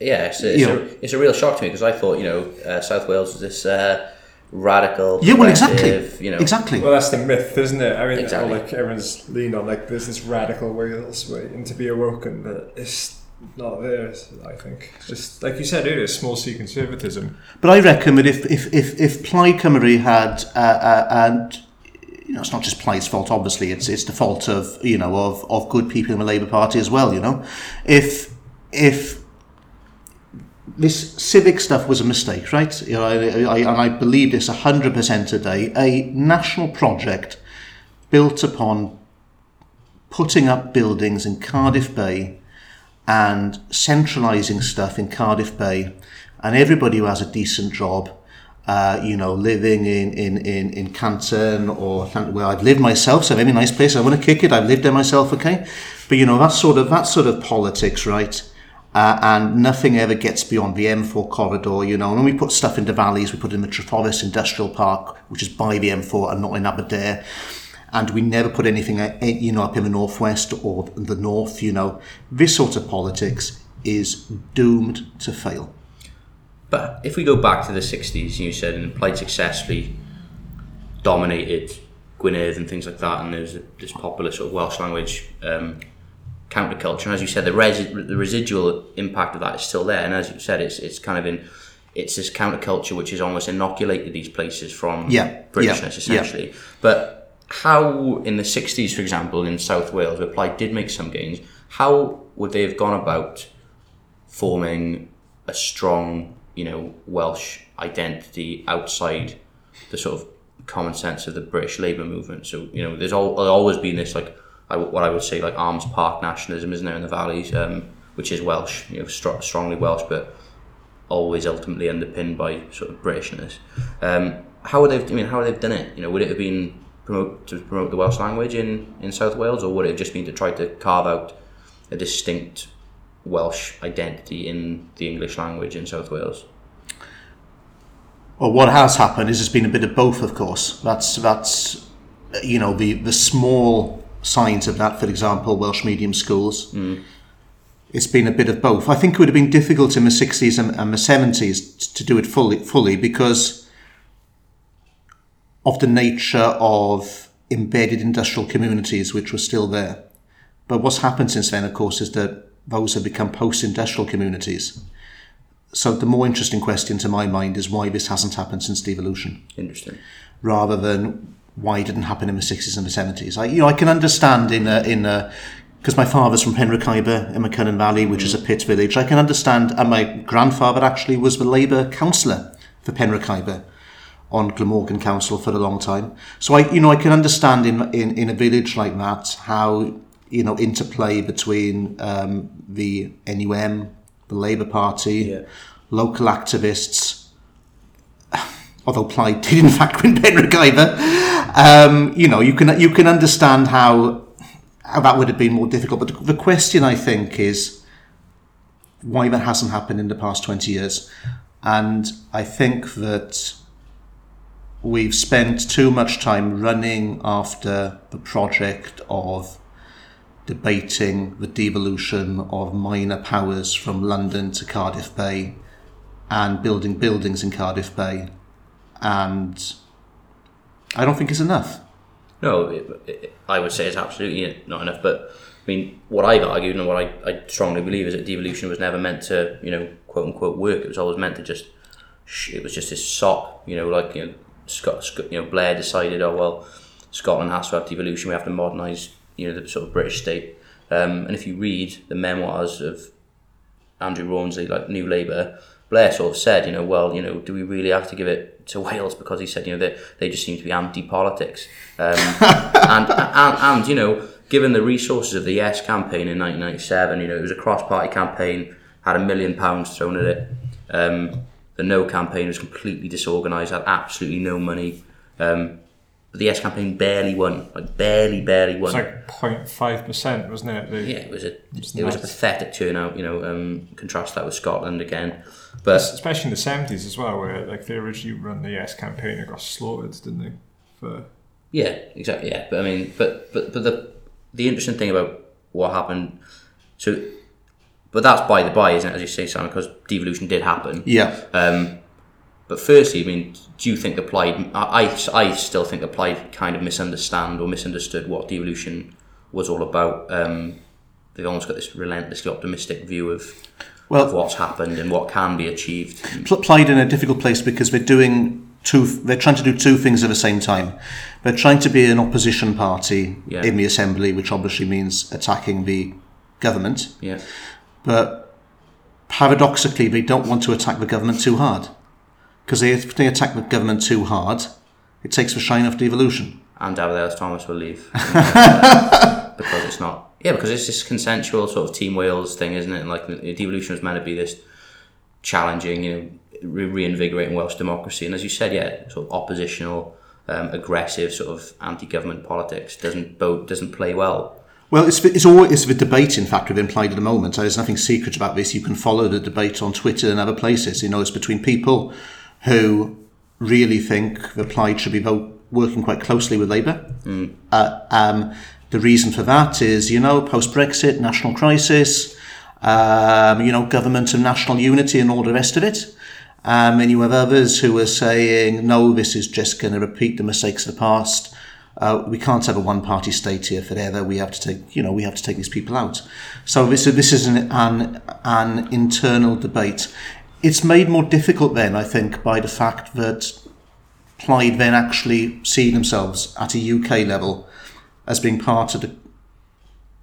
Yeah, it's a, it's, a, it's a, real shock to me because I thought, you know, uh, South Wales was this uh, radical. Yeah, well, exactly. You know, exactly. Well, that's the myth, isn't it? I mean, exactly. like everyone's leaned on like there's this radical way Wales waiting to be awoken, but it's not there. I think it's just like you said earlier, small C conservatism. But I reckon that if if if, if Plaid Cymru had uh, uh, and you know, it's not just Plaid's fault. Obviously, it's it's the fault of you know of of good people in the Labour Party as well. You know, if if this civic stuff was a mistake, right? You know, I, I, and I believe this 100% today. A national project built upon putting up buildings in Cardiff Bay and centralising stuff in Cardiff Bay, and everybody who has a decent job, uh, you know, living in, in, in, in Canton or where I've lived myself, so a very nice place. I want to kick it. I've lived there myself, okay? But you know, that sort of that sort of politics, right? Uh, and nothing ever gets beyond the M4 corridor, you know. And when we put stuff into valleys, we put it in the Treforest Industrial Park, which is by the M4 and not in Aberdare. And we never put anything, uh, you know, up in the northwest or the north, you know. This sort of politics is doomed to fail. But if we go back to the 60s, you said, and Plaid successfully dominated Gwynedd and things like that, and there's this popular sort of Welsh language um, counterculture. And as you said, the, resi- the residual impact of that is still there. And as you said, it's it's kind of in it's this counterculture which has almost inoculated these places from yeah. Britishness yeah. essentially. Yeah. But how in the 60s, for example, in South Wales, where Plaid did make some gains, how would they have gone about forming a strong, you know, Welsh identity outside the sort of common sense of the British Labour movement? So, you know, there's all, always been this like I, what I would say like Arms Park nationalism, isn't there, in the valleys, um, which is Welsh, you know, str- strongly Welsh, but always ultimately underpinned by sort of Britishness. Um, how would they? I mean, how would they've done it? You know, would it have been promote to promote the Welsh language in, in South Wales, or would it have just been to try to carve out a distinct Welsh identity in the English language in South Wales? Well, what has happened is there's been a bit of both, of course. That's that's you know the the small signs of that, for example, Welsh medium schools. Mm. It's been a bit of both. I think it would have been difficult in the 60s and, and the 70s to do it fully, fully because of the nature of embedded industrial communities which were still there. But what's happened since then, of course, is that those have become post-industrial communities. So the more interesting question to my mind is why this hasn't happened since devolution, Interesting. rather than why it didn't happen in the 60s and the 70s. I, you know, I can understand in a, in a, because my father's from Penrith in McCunnon Valley, which is a pit village. I can understand, and my grandfather actually was the Labour councillor for Penrith on Glamorgan Council for a long time. So I, you know, I can understand in in, in a village like that how you know interplay between um, the NUM, the Labour Party, Yeah. local activists. Although Plaid did in fact win Penrith um, you know, you can you can understand how how that would have been more difficult. But the, the question I think is why that hasn't happened in the past twenty years, and I think that we've spent too much time running after the project of debating the devolution of minor powers from London to Cardiff Bay and building buildings in Cardiff Bay. And I don't think it's enough. No, it, it, I would say it's absolutely not enough. But I mean, what I've argued and what I, I strongly believe is that devolution was never meant to, you know, quote unquote work. It was always meant to just, it was just this sop, you know, like you know, Scott, you know, Blair decided, oh well, Scotland has to have devolution. We have to modernise, you know, the sort of British state. Um, and if you read the memoirs of Andrew Rawnsley, like New Labour, Blair sort of said, you know, well, you know, do we really have to give it to Wales because he said, you know, they, they just seem to be anti-politics, um, and, and and you know, given the resources of the Yes campaign in 1997, you know, it was a cross-party campaign, had a million pounds thrown at it. Um, the No campaign was completely disorganised, had absolutely no money. Um, but the Yes campaign barely won, like barely, barely won. It's like 0.5 percent, wasn't it? The, yeah, it was a It's it was a pathetic turnout. You know, um, contrast that with Scotland again, but especially in the seventies as well, where like they originally run the Yes campaign and got slaughtered, didn't they? For Yeah, exactly. Yeah, but I mean, but but but the the interesting thing about what happened, so, but that's by the by, isn't it? As you say, Simon, because devolution did happen. Yeah. Um, but firstly, I mean, do you think applied? I, I I still think applied kind of misunderstand or misunderstood what devolution was all about. Um, they've almost got this relentlessly optimistic view of, Well- of what's happened and what can be achieved. pl- played in a difficult place because they're doing two. They're trying to do two things at the same time. They're trying to be an opposition party Yeah. in the assembly, which obviously means attacking the government. Yeah, But paradoxically, they don't want to attack the government too hard because if they attack the government too hard, it takes the shine off devolution. and Dafydd Elis-Thomas will leave because it's not. Yeah, because it's this consensual sort of Team Wales thing, isn't it? And like devolution was meant to be this challenging, you know, re- reinvigorating Welsh democracy, and as you said, yeah, sort of oppositional, um, aggressive, sort of anti-government politics doesn't both doesn't play well. Well, it's, it's always it's the debate, in fact, we've implied at the moment. There's nothing secret about this. You can follow the debate on Twitter and other places. You know, it's between people who really think the Plaid should be vote, working quite closely with Labour. Uh, um, the reason for that is, you know, post-Brexit, national crisis, um, you know, government of national unity and all the rest of it. Um, and you have others who are saying, no, this is just going to repeat the mistakes of the past. Uh, we can't have a one-party state here forever. We have to take, you know, we have to take these people out. So this, this is an, an, an internal debate. It's made more difficult then, I think, by the fact that Plaid then actually see themselves at a UK level as being part of the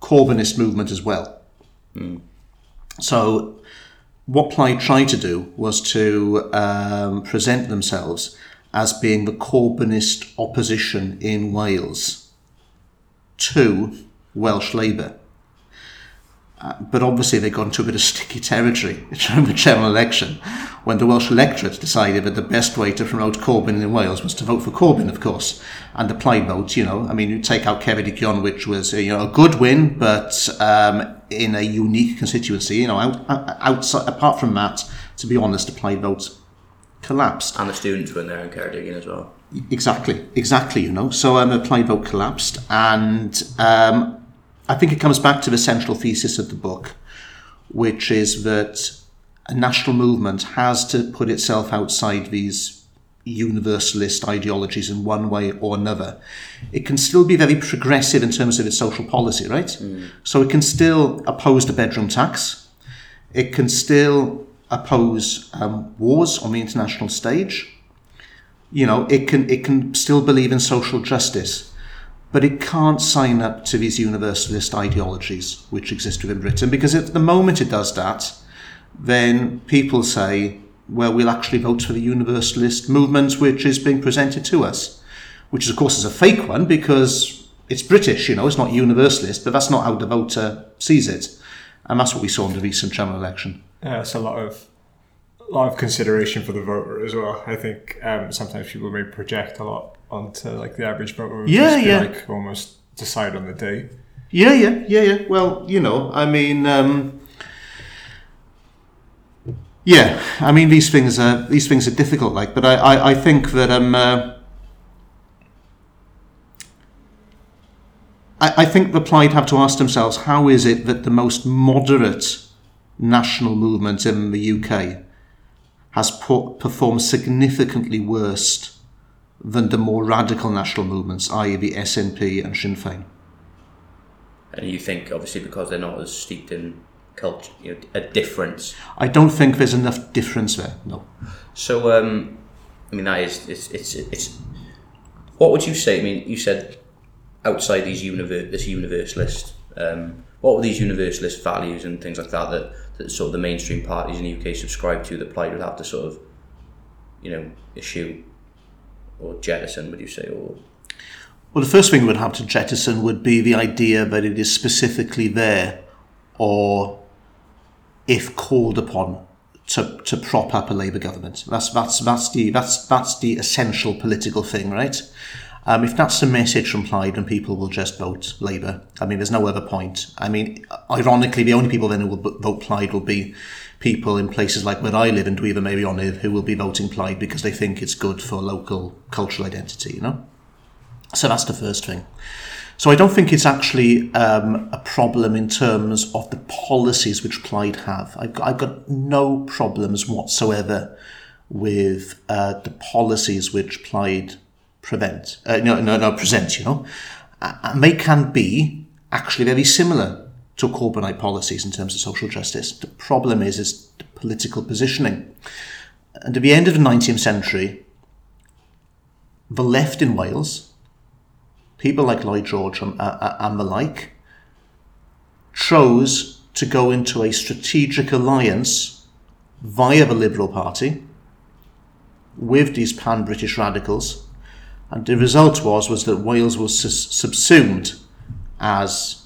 Corbynist movement as well. So what Plaid tried to do was to um, present themselves as being the Corbynist opposition in Wales to Welsh Labour. Uh, but obviously they got into a bit of sticky territory during the general election when the Welsh electorate decided that the best way to promote Corbyn in Wales was to vote for Corbyn, of course. And the Plaid vote, you know, I mean, you take out Ceredigion, which was a, you know, a good win, but um, in a unique constituency, you know, out, out, outside, apart from that, to be honest, the Plaid vote collapsed. And the students were in there in Ceredigion as well. Exactly, exactly. You know, so um, the Plaid vote collapsed, and um, I think it comes back to the central thesis of the book, which is that a national movement has to put itself outside these universalist ideologies in one way or another. It can still be very progressive in terms of its social policy, right? Mm. So it can still oppose the bedroom tax. It can still oppose um, wars on the international stage. You know, it can it can still believe in social justice, but it can't sign up to these universalist ideologies which exist within Britain because at the moment it does that, then people say, well, we'll actually vote for the universalist movement which is being presented to us, which of course is a fake one because it's British, you know, it's not universalist, but that's not how the voter sees it. And that's what we saw in the recent general election. Yeah, it's a lot of a lot of consideration for the voter as well. I think um, sometimes people may project a lot onto like the average voter. Yeah, yeah. Like almost decide on the day. Yeah, yeah, yeah, yeah. Well, you know, I mean, um, yeah, I mean these things are these things are difficult. Like, but I, I, I think that um, uh, I, I think the Plaid have to ask themselves how is it that the most moderate national movement in the UK has performed significantly worse than the more radical national movements, i.e., the SNP and Sinn Féin. And you think, obviously, because they're not as steeped in culture, you know, a difference? I don't think there's enough difference there. No. So, um, I mean, that is it's, it's it's. What would you say? I mean, you said outside these univer- this universalist. Um, what were these universalist values and things like that that that sort of the mainstream parties in the UK subscribe to that Plaid would have to sort of, you know, issue or jettison, would you say, or well, the first thing we'd have to jettison would be the idea that it is specifically there, or if called upon to, to prop up a Labour government. That's that's that's the that's that's the essential political thing, right? Um, if that's the message from Plaid, then people will just vote Labour. I mean, there's no other point. I mean, ironically, the only people then who will vote Plaid will be people in places like where I live in Dwyfor Meirionnydd who will be voting Plaid because they think it's good for local cultural identity, you know? So that's the first thing. So I don't think it's actually um, a problem in terms of the policies which Plaid have. I've got, I've got no problems whatsoever with uh, the policies which Plaid prevent, uh, no, no, no, present, you know. And they can be actually very similar to Corbynite policies in terms of social justice. The problem is, is the political positioning. And at the end of the 19th century, the left in Wales, people like Lloyd George and, uh, and the like, chose to go into a strategic alliance via the Liberal Party with these pan-British radicals and the result was was that Wales was subsumed as,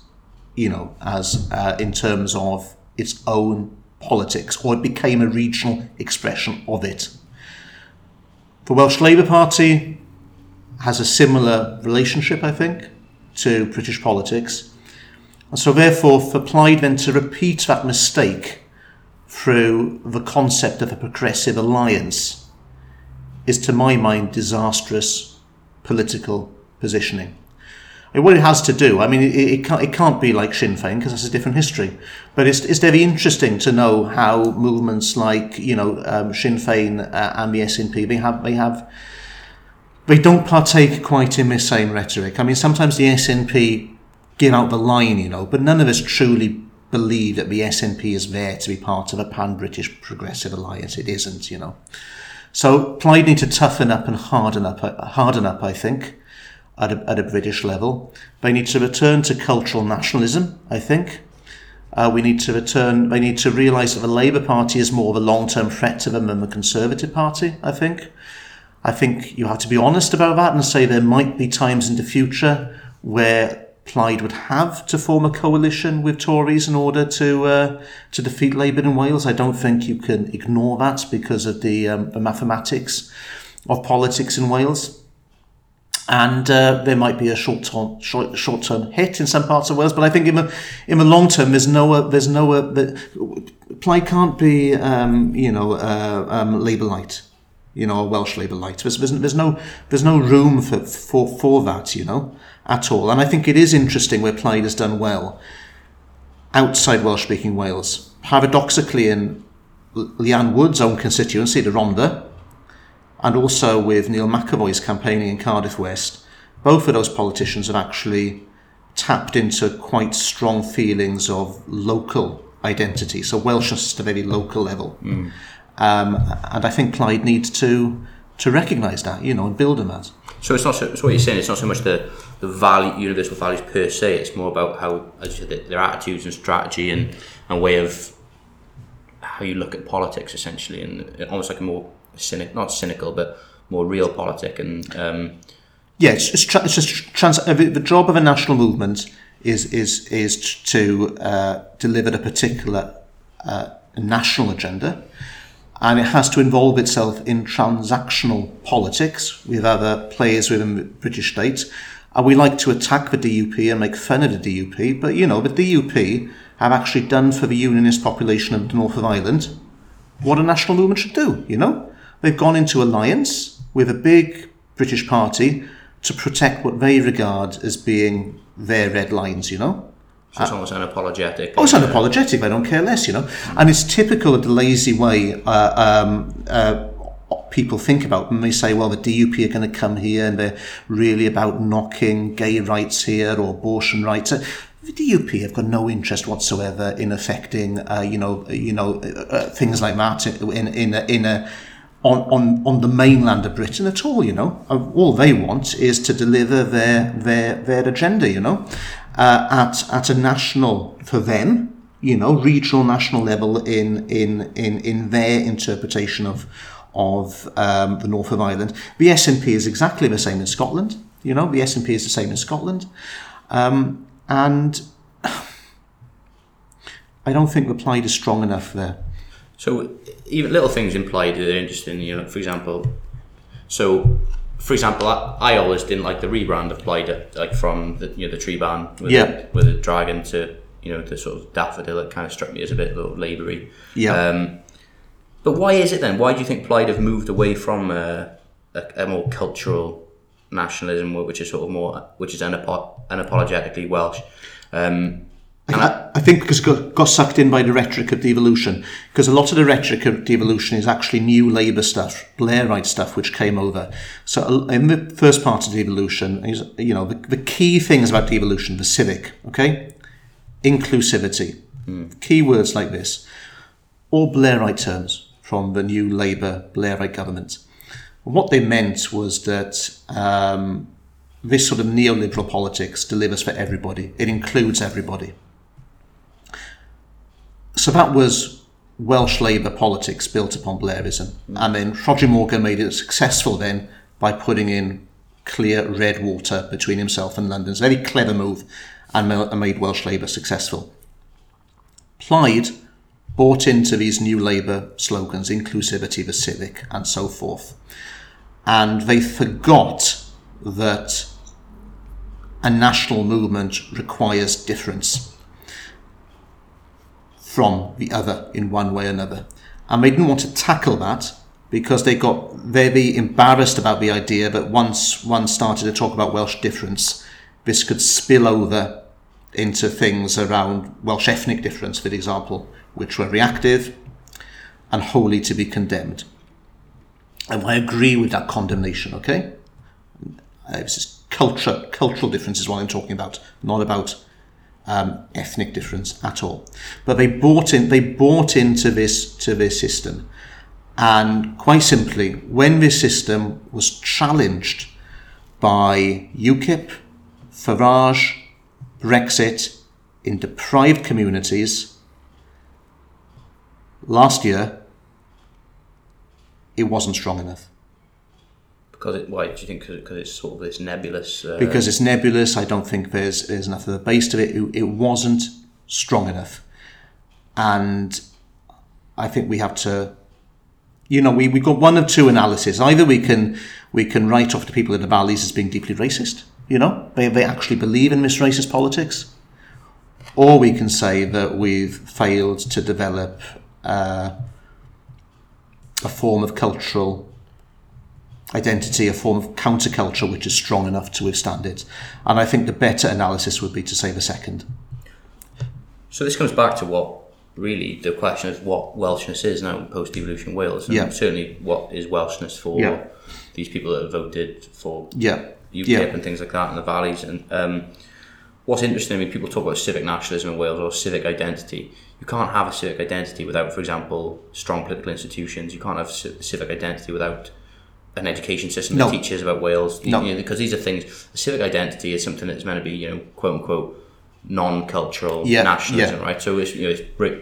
you know, as uh, in terms of its own politics, or it became a regional expression of it. The Welsh Labour Party has a similar relationship, I think, to British politics. And so, therefore, for Plaid then to repeat that mistake through the concept of a progressive alliance is, to my mind, disastrous political positioning. What it has to do, I mean, it, it, can't, it can't be like Sinn Féin because that's a different history. But it's, it's very interesting to know how movements like, you know, um, Sinn Féin uh, and the SNP, they have, they have, they don't partake quite in the same rhetoric. I mean, sometimes the SNP give out the line, you know, but none of us truly believe that the SNP is there to be part of a pan-British progressive alliance. It isn't, you know. So Plaid need to toughen up and harden up, harden up, I think, at a, at a British level. They need to return to cultural nationalism, I think. Uh, we need to return, they need to realise that the Labour Party is more of a long-term threat to them than the Conservative Party, I think. I think you have to be honest about that and say there might be times in the future where Plaid would have to form a coalition with Tories in order to uh, to defeat Labour in Wales. I don't think you can ignore that because of the, um, the mathematics of politics in Wales. And uh, there might be a short term short, short term hit in some parts of Wales, but I think in the in the long term, there's no uh, there's no uh, Plaid can't be um, you know uh, um, Labour light, you know, a Welsh Labour light. There's, there's, there's no there's no room for for for that, you know at all. And I think it is interesting where Plaid has done well outside Welsh speaking Wales. Paradoxically, in Leanne Wood's own constituency, the Rhondda, and also with Neil McEvoy's campaigning in Cardiff West, both of those politicians have actually tapped into quite strong feelings of local identity. So Welshness at a very local level. Um, and I think Plaid needs to to recognise that, you know, and build on that. So it's not so, so what you're saying. It's not so much the the value, universal values per se. It's more about how, as you said, their attitudes and strategy and and way of how you look at politics, essentially, and almost like a more cynic, not cynical, but more realpolitik. And um, Yeah, it's, it's, tra- it's just trans- uh, the job of a national movement is is is to uh, deliver a particular uh, national agenda, and it has to involve itself in transactional politics with other players within the British state. And we like to attack the DUP and make fun of the DUP, but you know the DUP have actually done for the unionist population of the north of Ireland what a national movement should do. You know, they've gone into alliance with a big British party to protect what they regard as being their red lines. You know. so it's almost unapologetic. Oh, it's unapologetic. I don't care less, you know. And it's typical of the lazy way uh, um, uh, people think about when they say, well, the DUP are going to come here and they're really about knocking gay rights here or abortion rights. Uh, The DUP have got no interest whatsoever in affecting, uh, you know, you know, uh, uh, things like that in in a, in a on, on, on the mainland of Britain at all, you know. Uh, All they want is to deliver their their their agenda, you know, uh, at at a national for them, you know, regional national level in in in in their interpretation of of um, the north of Ireland. The SNP is exactly the same in Scotland. You know, the SNP is the same in Scotland, um, and I don't think the Plaid is strong enough there. So even little things implied that are interesting. You know, for example, so for example, I, I always didn't like the rebrand of Plaid, like from the you know the triban with, Yeah. the, with the dragon to you know the sort of daffodil. It kind of struck me as a bit little laboury. Yeah. Um, but why is it then? Why do you think Plaid have moved away from uh, a, a more cultural nationalism, which is sort of more, which is unapo- unapologetically Welsh? Um, I, I, I think because it got, got sucked in by the rhetoric of devolution, because a lot of the rhetoric of devolution is actually new Labour stuff, Blairite stuff, which came over. So uh, in the first part of devolution, is you know the, the key things about devolution, the civic, okay, inclusivity, key words like this, all Blairite terms from the new Labour Blairite government. What they meant was that um, this sort of neoliberal politics delivers for everybody. It includes everybody. So that was Welsh Labour politics built upon Blairism. And then Rhodri Morgan made it successful then by putting in clear red water between himself and London. It's a very clever move and made Welsh Labour successful. Plaid bought into these new Labour slogans, inclusivity, the civic, and so forth. And they forgot that a national movement requires difference from the other in one way or another. And they didn't want to tackle that because they got very embarrassed about the idea that once one started to talk about Welsh difference, this could spill over into things around Welsh ethnic difference, for example, which were reactive and wholly to be condemned. And I agree with that condemnation, okay? Uh, this is culture, cultural difference is what I'm talking about, not about um, ethnic difference at all. But they bought in, they bought into this to this system, and quite simply, when this system was challenged by UKIP, Farage, Brexit in deprived communities last year, it wasn't strong enough. Because it, why do you think? Because it's sort of this nebulous. Uh, because it's nebulous. I don't think there's there's enough of the base to it. It, it wasn't strong enough, and I think we have to. You know, we we got one of two analyses. Either we can we can write off the people in the valleys as being deeply racist. You know, they they actually believe in this racist politics, or we can say that we've failed to develop uh, a form of cultural identity, a form of counterculture which is strong enough to withstand it. And I think the better analysis would be to say the second. So this comes back to what really the question is what Welshness is now in post-devolution Wales, and Yeah. certainly what is Welshness for Yeah. these people that have voted for Yeah. UKIP Yeah. and things like that in the valleys. And um, what's interesting, I mean, people talk about civic nationalism in Wales or civic identity. You can't have a civic identity without, for example, strong political institutions. You can't have ci- civic identity without an education system No. that teaches about Wales. You No. know, because these are things. Civic identity is something that's meant to be, you know, quote unquote, non-cultural Yeah, nationalism, yeah. right? So it's, you know, it's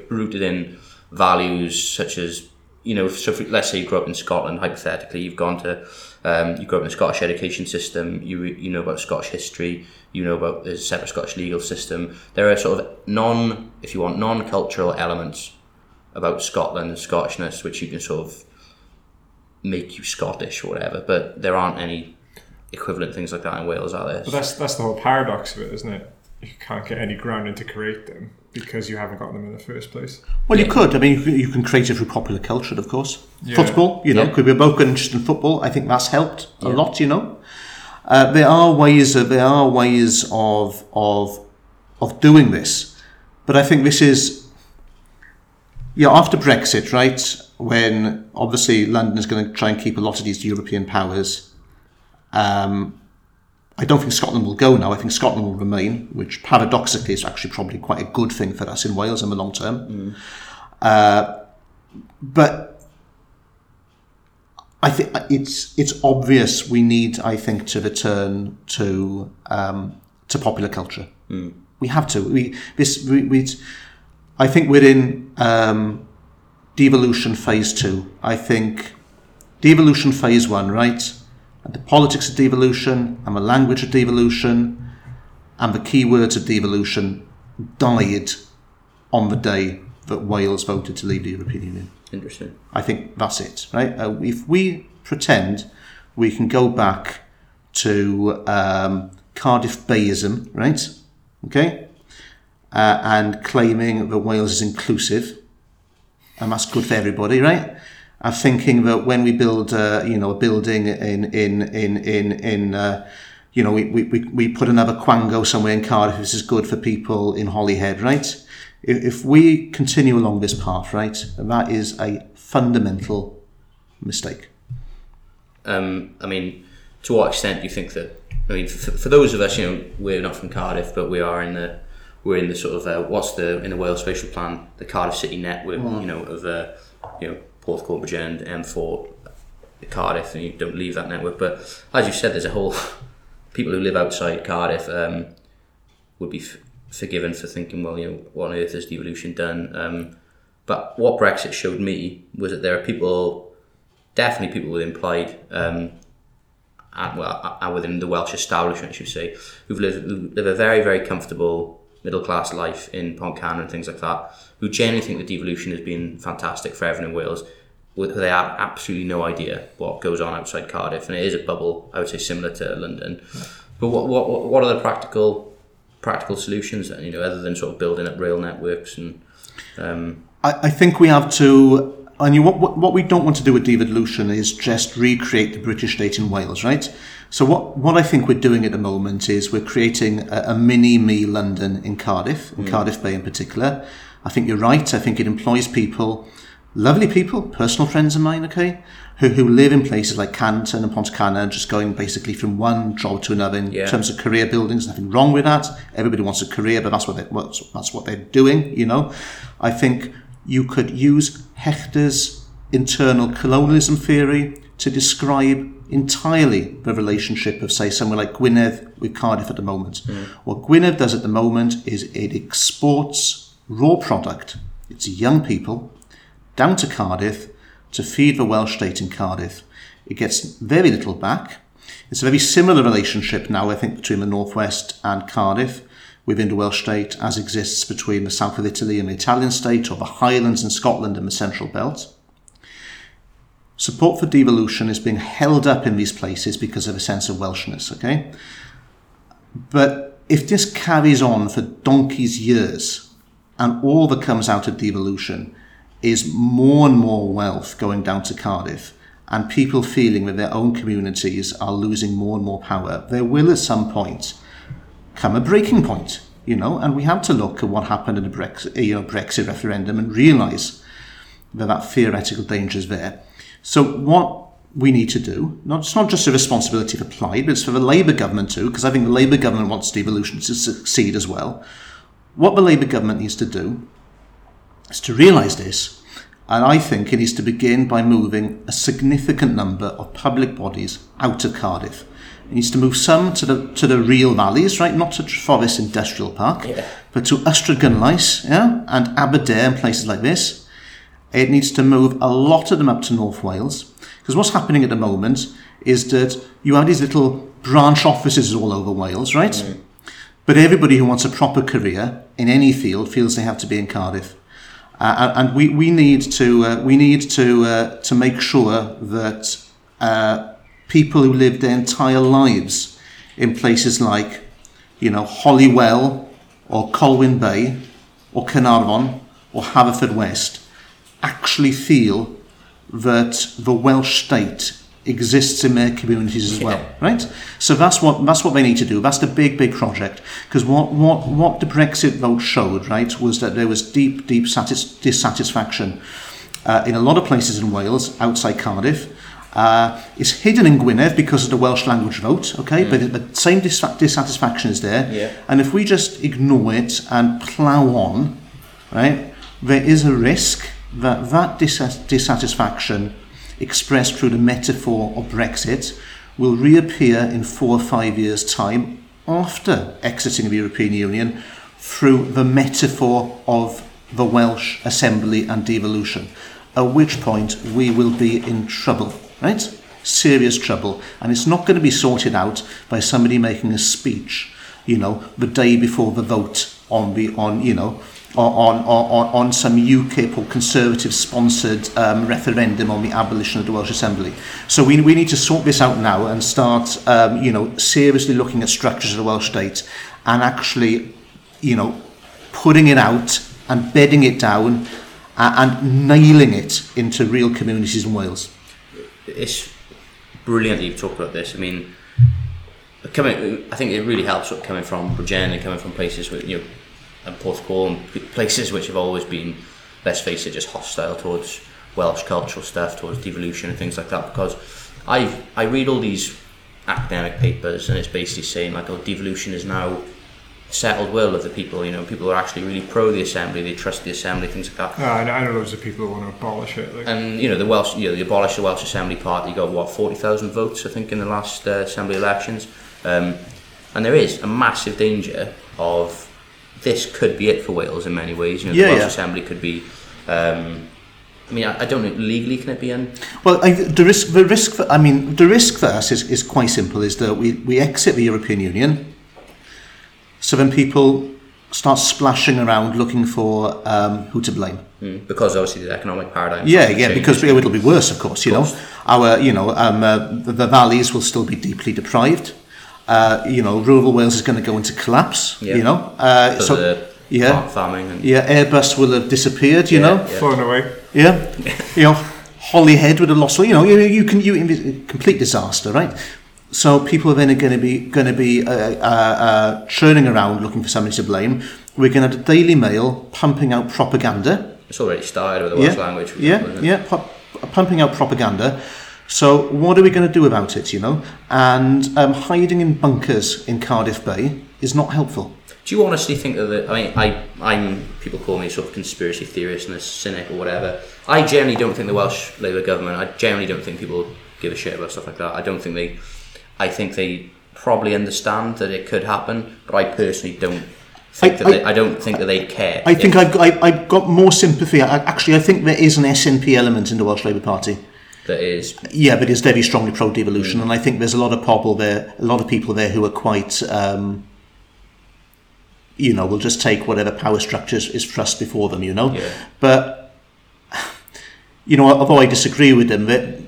rooted in values such as you know, so if, let's say you grew up in Scotland, hypothetically, you've gone to, um, you grew up in the Scottish education system, you you know about Scottish history, you know about the separate Scottish legal system. There are sort of non, if you want, non-cultural elements about Scotland and Scottishness, which you can sort of make you Scottish or whatever, but there aren't any equivalent things like that in Wales, are there? But that's that's the whole paradox of it, isn't it? You can't get any grounding to create them because you haven't got them in the first place. Well, you could. I mean, you can, you can create it through popular culture, of course. Yeah. Football, you know, Yeah. could be both got interested in football. I think that's helped a Yeah. lot. You know, uh, there are ways. Of, there are ways of of of doing this, but I think this is. Yeah, after Brexit, right, when obviously London is going to try and keep a lot of these European powers, um, I don't think Scotland will go now. I think Scotland will remain, which paradoxically is actually probably quite a good thing for us in Wales in the long term. Uh, but I think it's it's obvious we need, I think, to return to um, to popular culture. We have to. We this we, we I think we're in um, devolution phase two. I think devolution phase one, right? And the politics of devolution and the language of devolution and the key words of devolution died on the day that Wales voted to leave the European Union. Interesting. I think that's it, right? Uh, if we pretend we can go back to um, Cardiff Bayism, right? Okay, uh, and claiming that Wales is inclusive, and that's good for everybody, right? I'm thinking that when we build, uh, you know, a building in in in in in uh, you know, we, we, we- put another Quango somewhere in Cardiff. This is good for people in Holyhead, right? If, if we continue along this path, right, that is a fundamental mistake. Um, I mean, to what extent do you think that? I mean, for, for those of us, you know, we're not from Cardiff, but we are in the we're in the sort of uh, what's the in the Wales spatial plan, the Cardiff City network, you know, of uh, you know Porthcawl, Bridgend, M4, Cardiff, and you don't leave that network. But as you said, there's a whole people who live outside Cardiff um, would be f- forgiven for thinking, well, you know, what on earth has devolution done? Um, but what Brexit showed me was that there are people definitely people with implied um, and well and within the Welsh establishment, I should say, who've lived who live a very very comfortable middle class life in Pontcanna and things like that, who genuinely think the devolution has been fantastic for everyone in Wales. With they have absolutely no idea what goes on outside Cardiff, and it is a bubble. I would say similar to London. But what what what are the practical practical solutions? You know, other than sort of building up rail networks and um, I, I think we have to. And you, what what we don't want to do with devolution is just recreate the British state in Wales, right? So what, what I think we're doing at the moment is we're creating a, a mini me London in Cardiff, in mm. Cardiff Bay in particular. I think you're right. I think it employs people, lovely people, personal friends of mine, okay, who, who live in places like Canton and Pontcanna, just going basically from one job to another in Yeah. terms of career buildings. Nothing wrong with that. Everybody wants a career, but that's what they, that's what they're doing. You know, I think you could use Hechter's internal colonialism theory to describe entirely the relationship of, say, somewhere like Gwynedd with Cardiff at the moment. What Gwynedd does at the moment is it exports raw product. It's young people down to Cardiff to feed the Welsh state in Cardiff. It gets very little back. It's a very similar relationship now, I think, between the Northwest and Cardiff within the Welsh state as exists between the south of Italy and the Italian state, or the Highlands in Scotland and the Central Belt. Support for devolution is being held up in these places because of a sense of Welshness, okay? But if this carries on for donkey's years, and all that comes out of devolution is more and more wealth going down to Cardiff, and people feeling that their own communities are losing more and more power, there will at some point come a breaking point. you know, and we have to look at what happened in the Brexit, you know, Brexit referendum and realise that that theoretical danger is there. So what we need to do, not, it's not just a responsibility for Plaid, but it's for the Labour government too, because I think the Labour government wants devolution to succeed as well. What the Labour government needs to do is to realise this, and I think it needs to begin by moving a significant number of public bodies out of Cardiff. It needs to move some to the to the real valleys, right? Not to Forest Industrial Park, Yeah. but to Ystrad yeah, and Aberdare and places like this. It needs to move a lot of them up to North Wales. Because what's happening at the moment is that you have these little branch offices all over Wales, right? But everybody who wants a proper career in any field feels they have to be in Cardiff. Uh, and we, we need to uh, we need to uh, to make sure that uh, people who live their entire lives in places like you know Holywell or Colwyn Bay or Carnarvon or Haverfordwest actually feel that the Welsh state exists in their communities as well, right? So that's what that's what they need to do. That's the big big project because what what what the Brexit vote showed, right, was that there was deep deep satis- dissatisfaction uh, in a lot of places in Wales outside Cardiff. Uh, it's hidden in Gwynedd because of the Welsh language vote, okay, but it, the same dis- dissatisfaction is there. Yeah. And if we just ignore it and plough on, right, there is a risk that that dis- dissatisfaction expressed through the metaphor of Brexit will reappear in four or five years' time after exiting the European Union through the metaphor of the Welsh Assembly and devolution, at which point we will be in trouble, right? Serious trouble. And it's not going to be sorted out by somebody making a speech, you know, the day before the vote on the, on, you know, on, on, on, some UKIP or Conservative sponsored um, referendum on the abolition of the Welsh Assembly. So we, we need to sort this out now and start, um, you know, seriously looking at structures of the Welsh state and actually, you know, putting it out and bedding it down uh, and nailing it into real communities in Wales. it's brilliant that you've talked about this. I mean, coming, I think it really helps coming from Bridgend and coming from places where, you know, and Porthcawl and places which have always been, let's face it, just hostile towards Welsh cultural stuff, towards devolution and things like that. Because I I read all these academic papers and it's basically saying like, oh, devolution is now settled will of the people. You know, people are actually really pro the assembly, they trust the assembly, things like that. Uh, I, know, I know loads of people who want to abolish it. Like, And you know the Welsh, you know, the abolished the Welsh Assembly Party got what forty thousand votes, I think, in the last uh, Assembly elections. Um, and there is a massive danger of this could be it for Wales in many ways. You know, Yeah, the Welsh yeah. Assembly could be. Um, I mean, I, I don't know legally can it be in? Well, I, the risk, the risk for, I mean, the risk for us is, is quite simple: is that we, we exit the European Union, so then people start splashing around looking for um, who to blame. Mm, because obviously the economic paradigm. Yeah, yeah, change. because it'll be worse, of course. You know, course. our, you know, um, uh, the, the valleys will still be deeply deprived. Uh, you know, rural Wales is going to go into collapse. Yeah. You know, uh, so the yeah, farming and yeah, Airbus will have disappeared. You Yeah, know, yeah. flown away. Yeah, you know, Holyhead would have lost. You know, you, you can you complete disaster, right? So people are then going to be going to be uh, uh, uh, churning around looking for somebody to blame. We're going to have the Daily Mail pumping out propaganda. it's already started with the Welsh yeah, language. yeah, example, yeah, pu- pumping out propaganda. So what are we going to do about it? You know, and um, hiding in bunkers in Cardiff Bay is not helpful. Do you honestly think that the, I mean, I, I'm, people call me sort of conspiracy theorist and a cynic or whatever. I generally don't think the Welsh Labour government, I generally don't think people give a shit about stuff like that. I don't think they, I think they probably understand that it could happen, but I personally don't think I- that I- they, I don't think that they'd care. I think I've, I, I've got more sympathy. I, actually, I think there is an SNP element in the Welsh Labour Party. That is, Yeah, but it's very strongly pro-devolution, and I think there's a lot of people there, a lot of people there who are quite, um, you know, will just take whatever power structures is thrust before them, you know. Yeah. But you know, although I disagree with them, that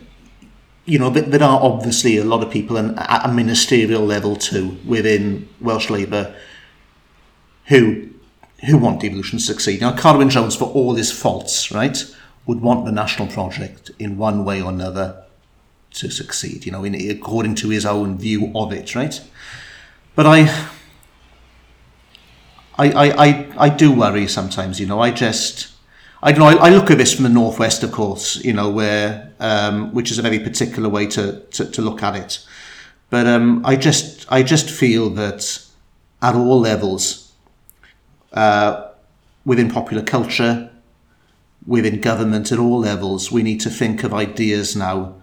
you know, there, there are obviously a lot of people and at a ministerial level too within Welsh Labour who who want devolution to succeed. Now, Carwyn Jones, for all his faults, right, would want the national project in one way or another to succeed. You know, in, according to his own view of it, right? But I, I, I, I, I do worry sometimes. You know, I just. I don't know. I, I look at this from the northwest, of course. You know, where um, which is a very particular way to, to, to look at it. But um, I just I just feel that at all levels, uh, within popular culture, within government, at all levels, we need to think of ideas now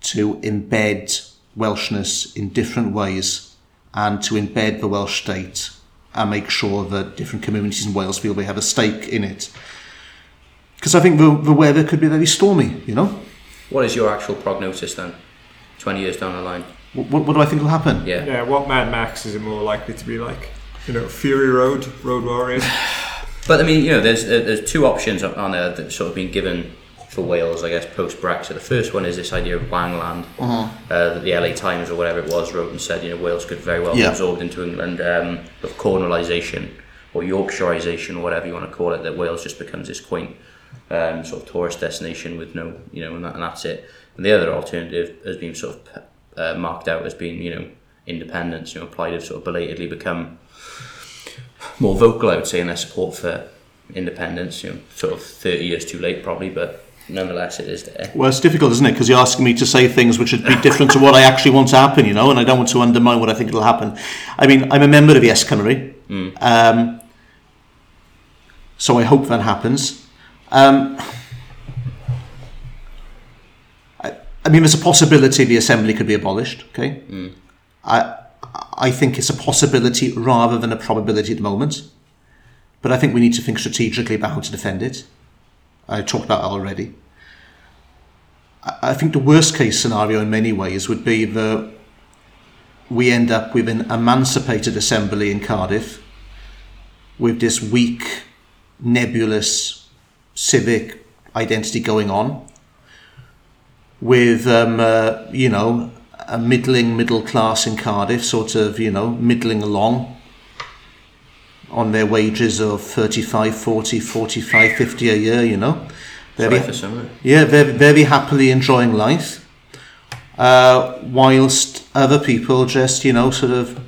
to embed Welshness in different ways and to embed the Welsh state and make sure that different communities in Wales feel they have a stake in it. Because I think the, the weather could be very stormy, you know? What is your actual prognosis then? 20 years down the line? What, what do I think will happen? Yeah. Yeah, what Mad Max is it more likely to be like? You know, Fury Road, Road Warriors. But I mean, you know, there's uh, there's two options on there that sort of been given for Wales, I guess, post Brexit. The first one is this idea of Wengland, uh, that the LA Times or whatever it was wrote and said, you know, Wales could very well be absorbed into England, um, of colonialisation or Yorkshireisation or whatever you want to call it. That Wales just becomes this quaint um, sort of tourist destination with no, you know, and, that, and that's it. And the other alternative has been sort of uh, marked out as being, you know, independence. You know, Plaid have sort of belatedly become more vocal, I would say, in their support for independence. You know, sort of thirty years too late, probably, but nonetheless, it is there. Well, it's difficult, isn't it? Because you're asking me to say things which would be different to what I actually want to happen, you know, and I don't want to undermine what I think will happen. I mean, I'm a member of Yes Cymru, um, so I hope that happens. Um, I, I mean, there's a possibility the assembly could be abolished. Okay, I I think it's a possibility rather than a probability at the moment, but I think we need to think strategically about how to defend it. I talked about that already. I think the worst case scenario in many ways would be that we end up with an emancipated assembly in Cardiff with this weak, nebulous civic identity going on, with, um, uh, you know, a middling middle class in Cardiff, sort of, you know, middling along on their wages of 35, 40, 45, 50 a year, you know. Sorry for some of it. Yeah, very, very happily enjoying life, uh, whilst other people just, you know, sort of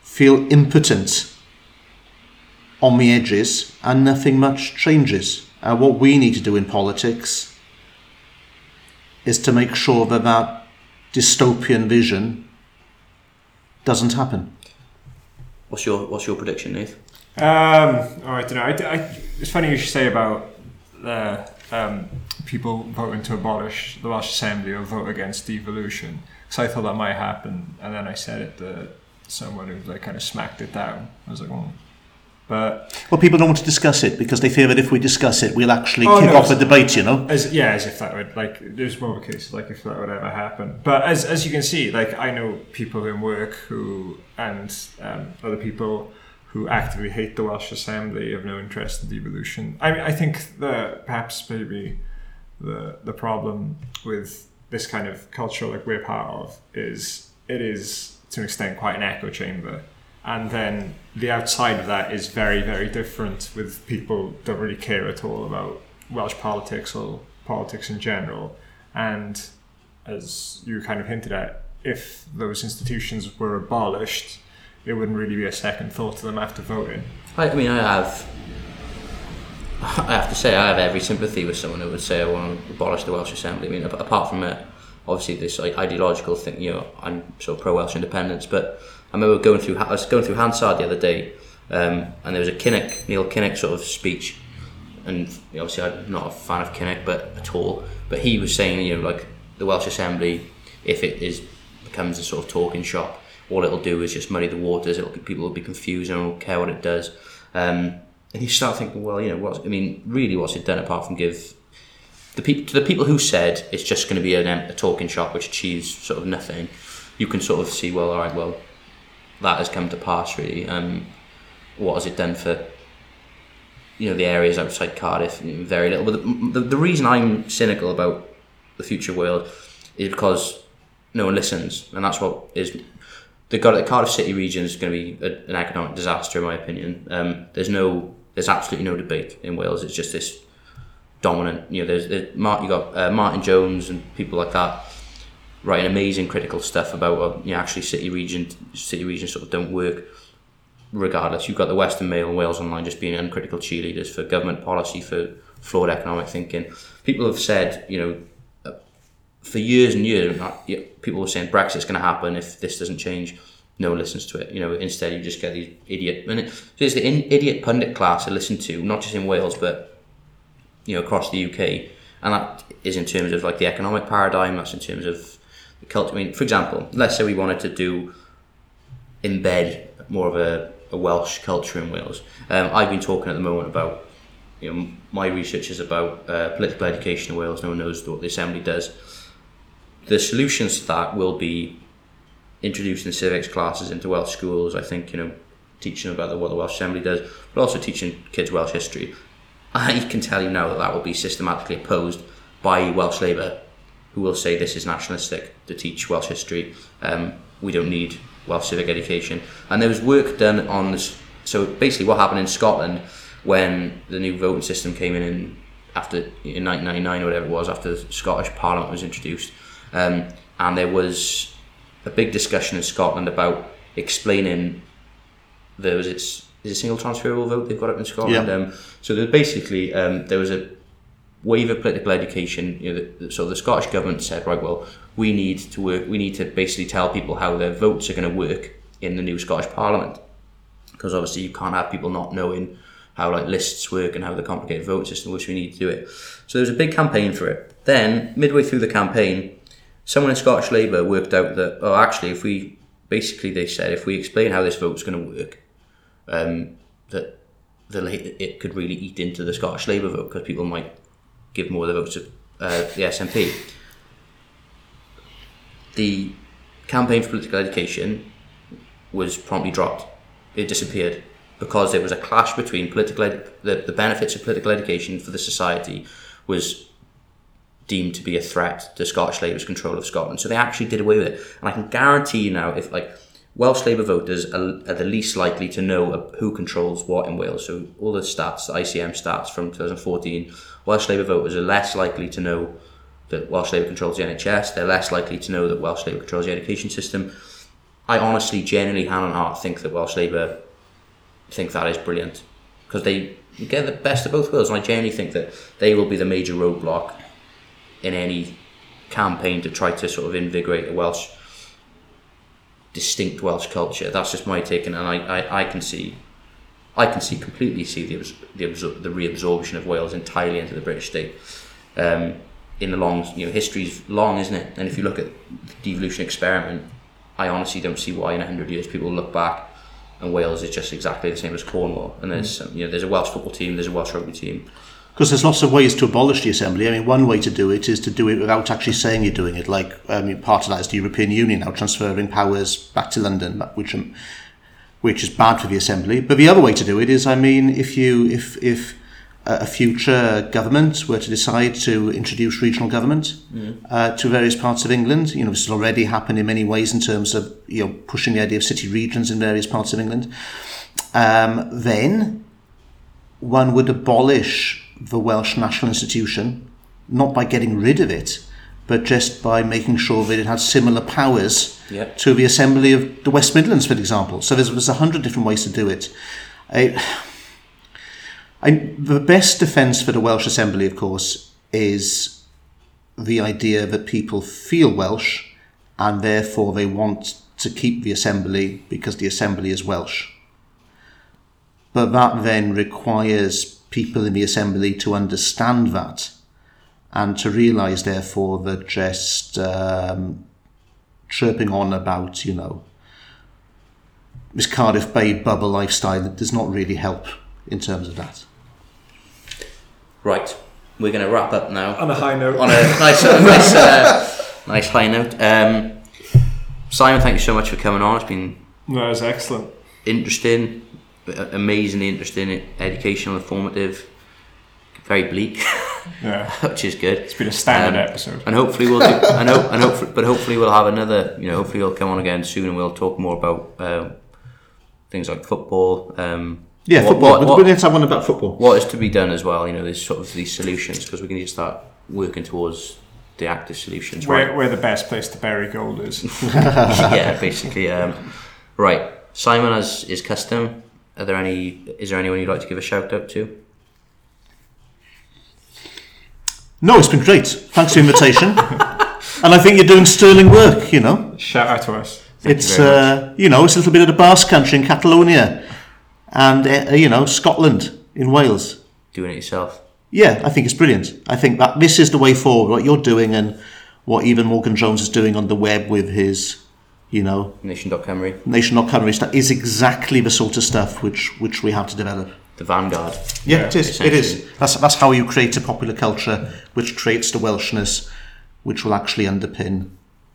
feel impotent on the edges and nothing much changes. Uh, what we need to do in politics is to make sure that that dystopian vision doesn't happen. What's your What's your prediction, Nath? Um, oh, I don't know. I, I, it's funny you should say about uh, um, people voting to abolish the Welsh Assembly or vote against devolution. Because I thought that might happen, and then I said it to someone who like kind of smacked it down. I was like, oh. But Well, people don't want to discuss it because they fear that if we discuss it, we'll actually Oh, kick no, off a debate, you know? as yeah, as if that would like there's more of a case like if that would ever happen. But as as you can see, like I know people in work who and um, other people who actively hate the Welsh Assembly have no interest in devolution. I mean, I think the perhaps maybe the the problem with this kind of culture like we're part of is it is to an extent quite an echo chamber. And then the outside of that is very, very different with people don't really care at all about Welsh politics or politics in general. And as you kind of hinted at, if those institutions were abolished, it wouldn't really be a second thought to them after voting. I, mean, I have. I have to say, I have every sympathy with someone who would say I want to abolish the Welsh Assembly. I mean, apart from uh, obviously this ideological thing, you know, I'm sort of pro Welsh independence. But I remember going through, I was going through Hansard the other day, um, and there was a Kinnock, Neil Kinnock sort of speech, and obviously I'm not a fan of Kinnock, but at all. But he was saying, you know, like the Welsh Assembly, if it is becomes a sort of talking shop, all it'll do is just muddy the waters. It'll people will be confused and won't care what it does. Um, and you start thinking, well, you know, what I mean, really, what's it done apart from give the people to the people who said it's just going to be an, a talking shop which achieves sort of nothing. You can sort of see, well, all right, well, that has come to pass really. Um, what has it done for you know the areas outside Cardiff? Very little. But the, the, the reason I'm cynical about the future world is because no one listens, and that's what is the Cardiff City region is going to be a, an economic disaster, in my opinion. Um, there's no, there's absolutely no debate in Wales. It's just this dominant. You know, there's, there's you got uh, Martin Jones and people like that writing amazing critical stuff about uh, you know actually city region city regions sort of don't work. regardless, you've got the Western Mail and Wales Online just being uncritical cheerleaders for government policy, for flawed economic thinking. People have said, you know, uh, for years and years, people were saying Brexit's going to happen if this doesn't change. No one listens to it. You know, instead you just get these idiot. And it, so it's the in, idiot pundit class I listen to, not just in Wales, but you know across the UK, and that is in terms of like the economic paradigm. That's in terms of culture. I mean, for example, let's say we wanted to do embed more of a, a Welsh culture in Wales. Um, I've been talking at the moment about you know my research is about uh, political education in Wales. No one knows what the Assembly does. The solutions to that will be introducing civics classes into Welsh schools. I think you know teaching about the, what the Welsh Assembly does, but also teaching kids Welsh history. I can tell you now that that will be systematically opposed by Welsh Labour, who will say this is nationalistic to teach Welsh history. Um, we don't need Welsh civic education. And there was work done on this. So basically, what happened in Scotland when the new voting system came in, in after in 1999 or whatever it was, after the Scottish Parliament was introduced, um, and there was a big discussion in Scotland about explaining there was its is a single transferable vote they've got up in Scotland. Yeah. Um, so basically um, there was a wave of political education. You know, the, so the Scottish government said, right, well, we need to work. We need to basically tell people how their votes are going to work in the new Scottish Parliament, because obviously you can't have people not knowing how like lists work and how the complicated vote system works. We need to do it. So there was a big campaign for it. Then midway through the campaign, someone in Scottish Labour worked out that oh, actually, if we basically they said if we explain how this vote's going to work, um, that the it could really eat into the Scottish Labour vote because people might give more of the votes to uh, the SNP. The campaign for political education was promptly dropped. It disappeared because there was a clash between political ed- the, the benefits of political education for the society was deemed to be a threat to Scottish Labour's control of Scotland. So they actually did away with it. And I can guarantee you now, if like Welsh Labour voters are, are the least likely to know who controls what in Wales. So all the stats, the ICM stats from 2014, Welsh Labour voters are less likely to know that Welsh Labour controls the NHS. They're less likely to know that Welsh Labour controls the education system. I honestly, genuinely, hand on heart, think that Welsh Labour think that is brilliant because they get the best of both worlds, and I genuinely think that they will be the major roadblock in any campaign to try to sort of invigorate the Welsh distinct Welsh culture. That's just my take, and I, I, I can see, I can see completely see the the, the reabsorption of Wales entirely into the British state. Um, in the long, you know, history's long, isn't it? And if you look at the devolution experiment, I honestly don't see why in hundred years people look back and Wales is just exactly the same as Cornwall. And there's mm. you know there's a Welsh football team, there's a Welsh rugby team. Because there's lots of ways to abolish the assembly. I mean, one way to do it is to do it without actually saying you're doing it. Like um, part of that is the European Union now transferring powers back to London, which um, which is bad for the assembly. But the other way to do it is, I mean, if you if if a future government were to decide to introduce regional government mm. uh, to various parts of England, you know, this has already happened in many ways in terms of you know pushing the idea of city regions in various parts of England. Um, then one would abolish the Welsh National Institution, not by getting rid of it, but just by making sure that it had similar powers yep. to the Assembly of the West Midlands, for example. So there's, there's a hundred different ways to do it. I, I, the best defence for the Welsh Assembly, of course, is the idea that people feel Welsh and therefore they want to keep the Assembly because the Assembly is Welsh. But that then requires people in the Assembly to understand that and to realise, therefore, that just um, chirping on about, you know, this Cardiff Bay bubble lifestyle does not really help in terms of that. Right, we're going to wrap up now on a high note. On a nice, nice, uh, nice high note. Um, Simon, thank you so much for coming on. It's been no, it was excellent, interesting, amazingly interesting, educational, informative, very bleak. Yeah, which is good. It's been a standard um, episode, and hopefully we'll. Do, and hope, and hopefully, but hopefully we'll have another. You know, hopefully you'll come on again soon, and we'll talk more about uh, things like football. Um, yeah, what, football. What, we need to have one about football. What is to be done as well? You know, there's sort of these solutions because we can need to start working towards the active solutions. Where, right? where the best place to bury gold is. yeah, basically. Um, right, Simon, as is custom, are there any? Is there anyone you'd like to give a shout out to? No, it's been great. Thanks for the invitation. and I think you're doing sterling work, you know. Shout out to us. it's, very uh, you know, it's a little bit of the Basque country in Catalonia and, uh, you know, Scotland in Wales. Doing it yourself. Yeah, I think it's brilliant. I think that this is the way forward. What you're doing and what even Morgan Jones is doing on the web with his, you know, Nation.Cymru, nation.cymru stuff is exactly the sort of stuff which which we have to develop. the Vanguard. Yeah, Yeah, it is. It is. That's that's how you create a popular culture which creates the Welshness, which will actually underpin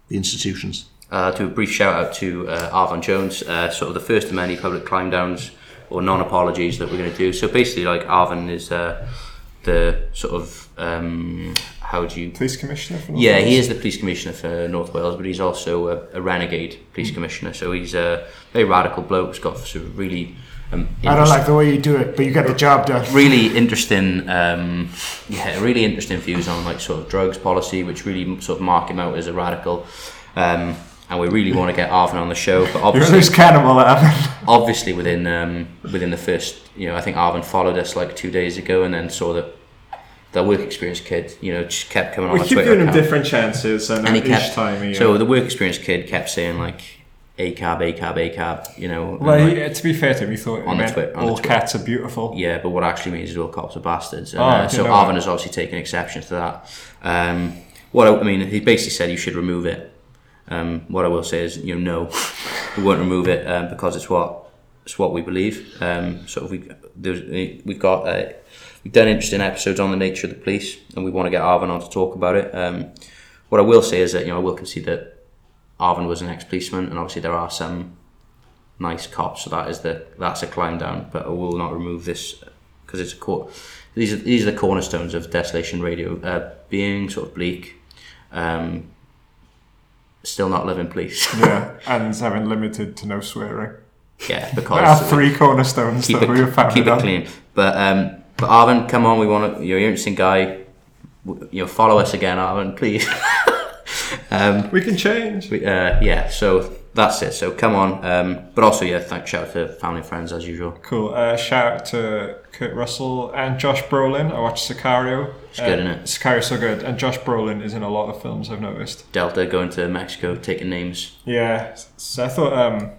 the institutions. Uh, do a brief shout out to uh, Arfon Jones, uh, sort of the first of many public climb downs or non apologies that we're going to do. So basically, like Arfon is uh, the sort of um, how do you Police commissioner. For North Yeah, Wales. he is the police commissioner for North Wales, but he's also a, a renegade police commissioner. So he's a very radical bloke. He's got sort of really, um, I don't like the way you do it, but you get the job done. really interesting, um, yeah, really interesting views on like sort of drugs policy, which really sort of mark him out as a radical. Um, and we really want to get Arfon on the show, but You're obviously, cannibal that happened. obviously within um, within the first, you know, I think Arfon followed us like two days ago, and then saw that the work experience kid, you know, just kept coming on. We keep Twitter giving him different chances, and, and he each kept time he. so uh, the work experience kid kept saying like a cab a cab a cab you know well, like, he, to be fair to him, he thought he On the meant Twi- on the all Twi- cats are beautiful. yeah but what actually means is all cops are bastards and Oh, uh, so know Arfon has obviously taken exception to that um, what I, I mean he basically said you should remove it um, what I will say is you know no we won't remove it um, because it's what it's what we believe um, so if we there's, we've got uh, we've done interesting episodes on the nature of the police and we want to get Arfon on to talk about it um, what I will say is that you know I will concede that Arfon was an ex-policeman, and obviously there are some nice cops, so that is the that's a climb down. But I will not remove this because it's a cor- these are these are the cornerstones of Desolation Radio. Uh, being sort of bleak, um, still not living police. Yeah, and having limited to no swearing. yeah, There are three cornerstones keep that we have it found keep it on. clean. But um, but Arfon, come on, we want to. You're an interesting guy. W- You know, follow us again, Arfon, please. um, We can change. We- uh, yeah, so that's it. So come on. Um, but also, yeah, thanks shout out to family and friends as usual. Cool. Uh, shout out to Kurt Russell and Josh Brolin. I watched Sicario. It's good, isn't it? Sicario's so good, and Josh Brolin is in a lot of films. I've noticed. Delta going to Mexico, taking names. Yeah, so I thought, um,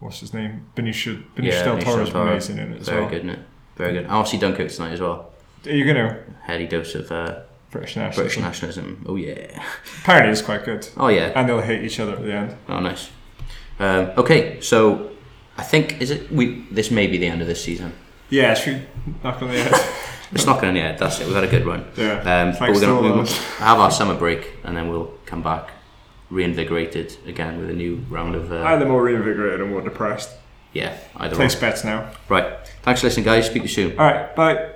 what's his name? Benicio, Benicio yeah, del Benicio Toro's del Toro. amazing in it as Very well. good, isn't it? Very good. I'll see Dunkirk tonight as well. Are you gonna Heady dose of uh, British nationalism? British nationalism. Oh yeah. Apparently, it's quite good, Oh yeah. and they'll hate each other at the end. Oh nice. Um, okay, so I think is it we this may be the end of this season. Yeah, should we knock on the head? It's not going to end. That's it. We've had a good run. Yeah. Um, but we're going to have our summer break and then we'll come back reinvigorated again with a new round of uh, Either more reinvigorated or more depressed. yeah either Place bets now. Right. Thanks for listening, guys. Speak to you soon. All right, bye.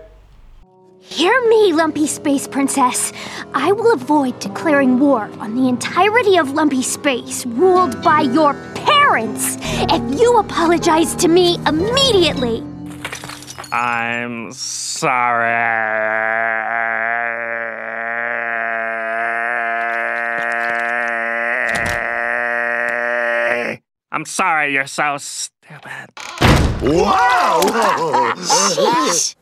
Hear me, Lumpy Space Princess. I will avoid declaring war on the entirety of Lumpy Space, ruled by your parents, if you apologize to me immediately. I'm sorry. I'm sorry you're so stupid. Sheesh.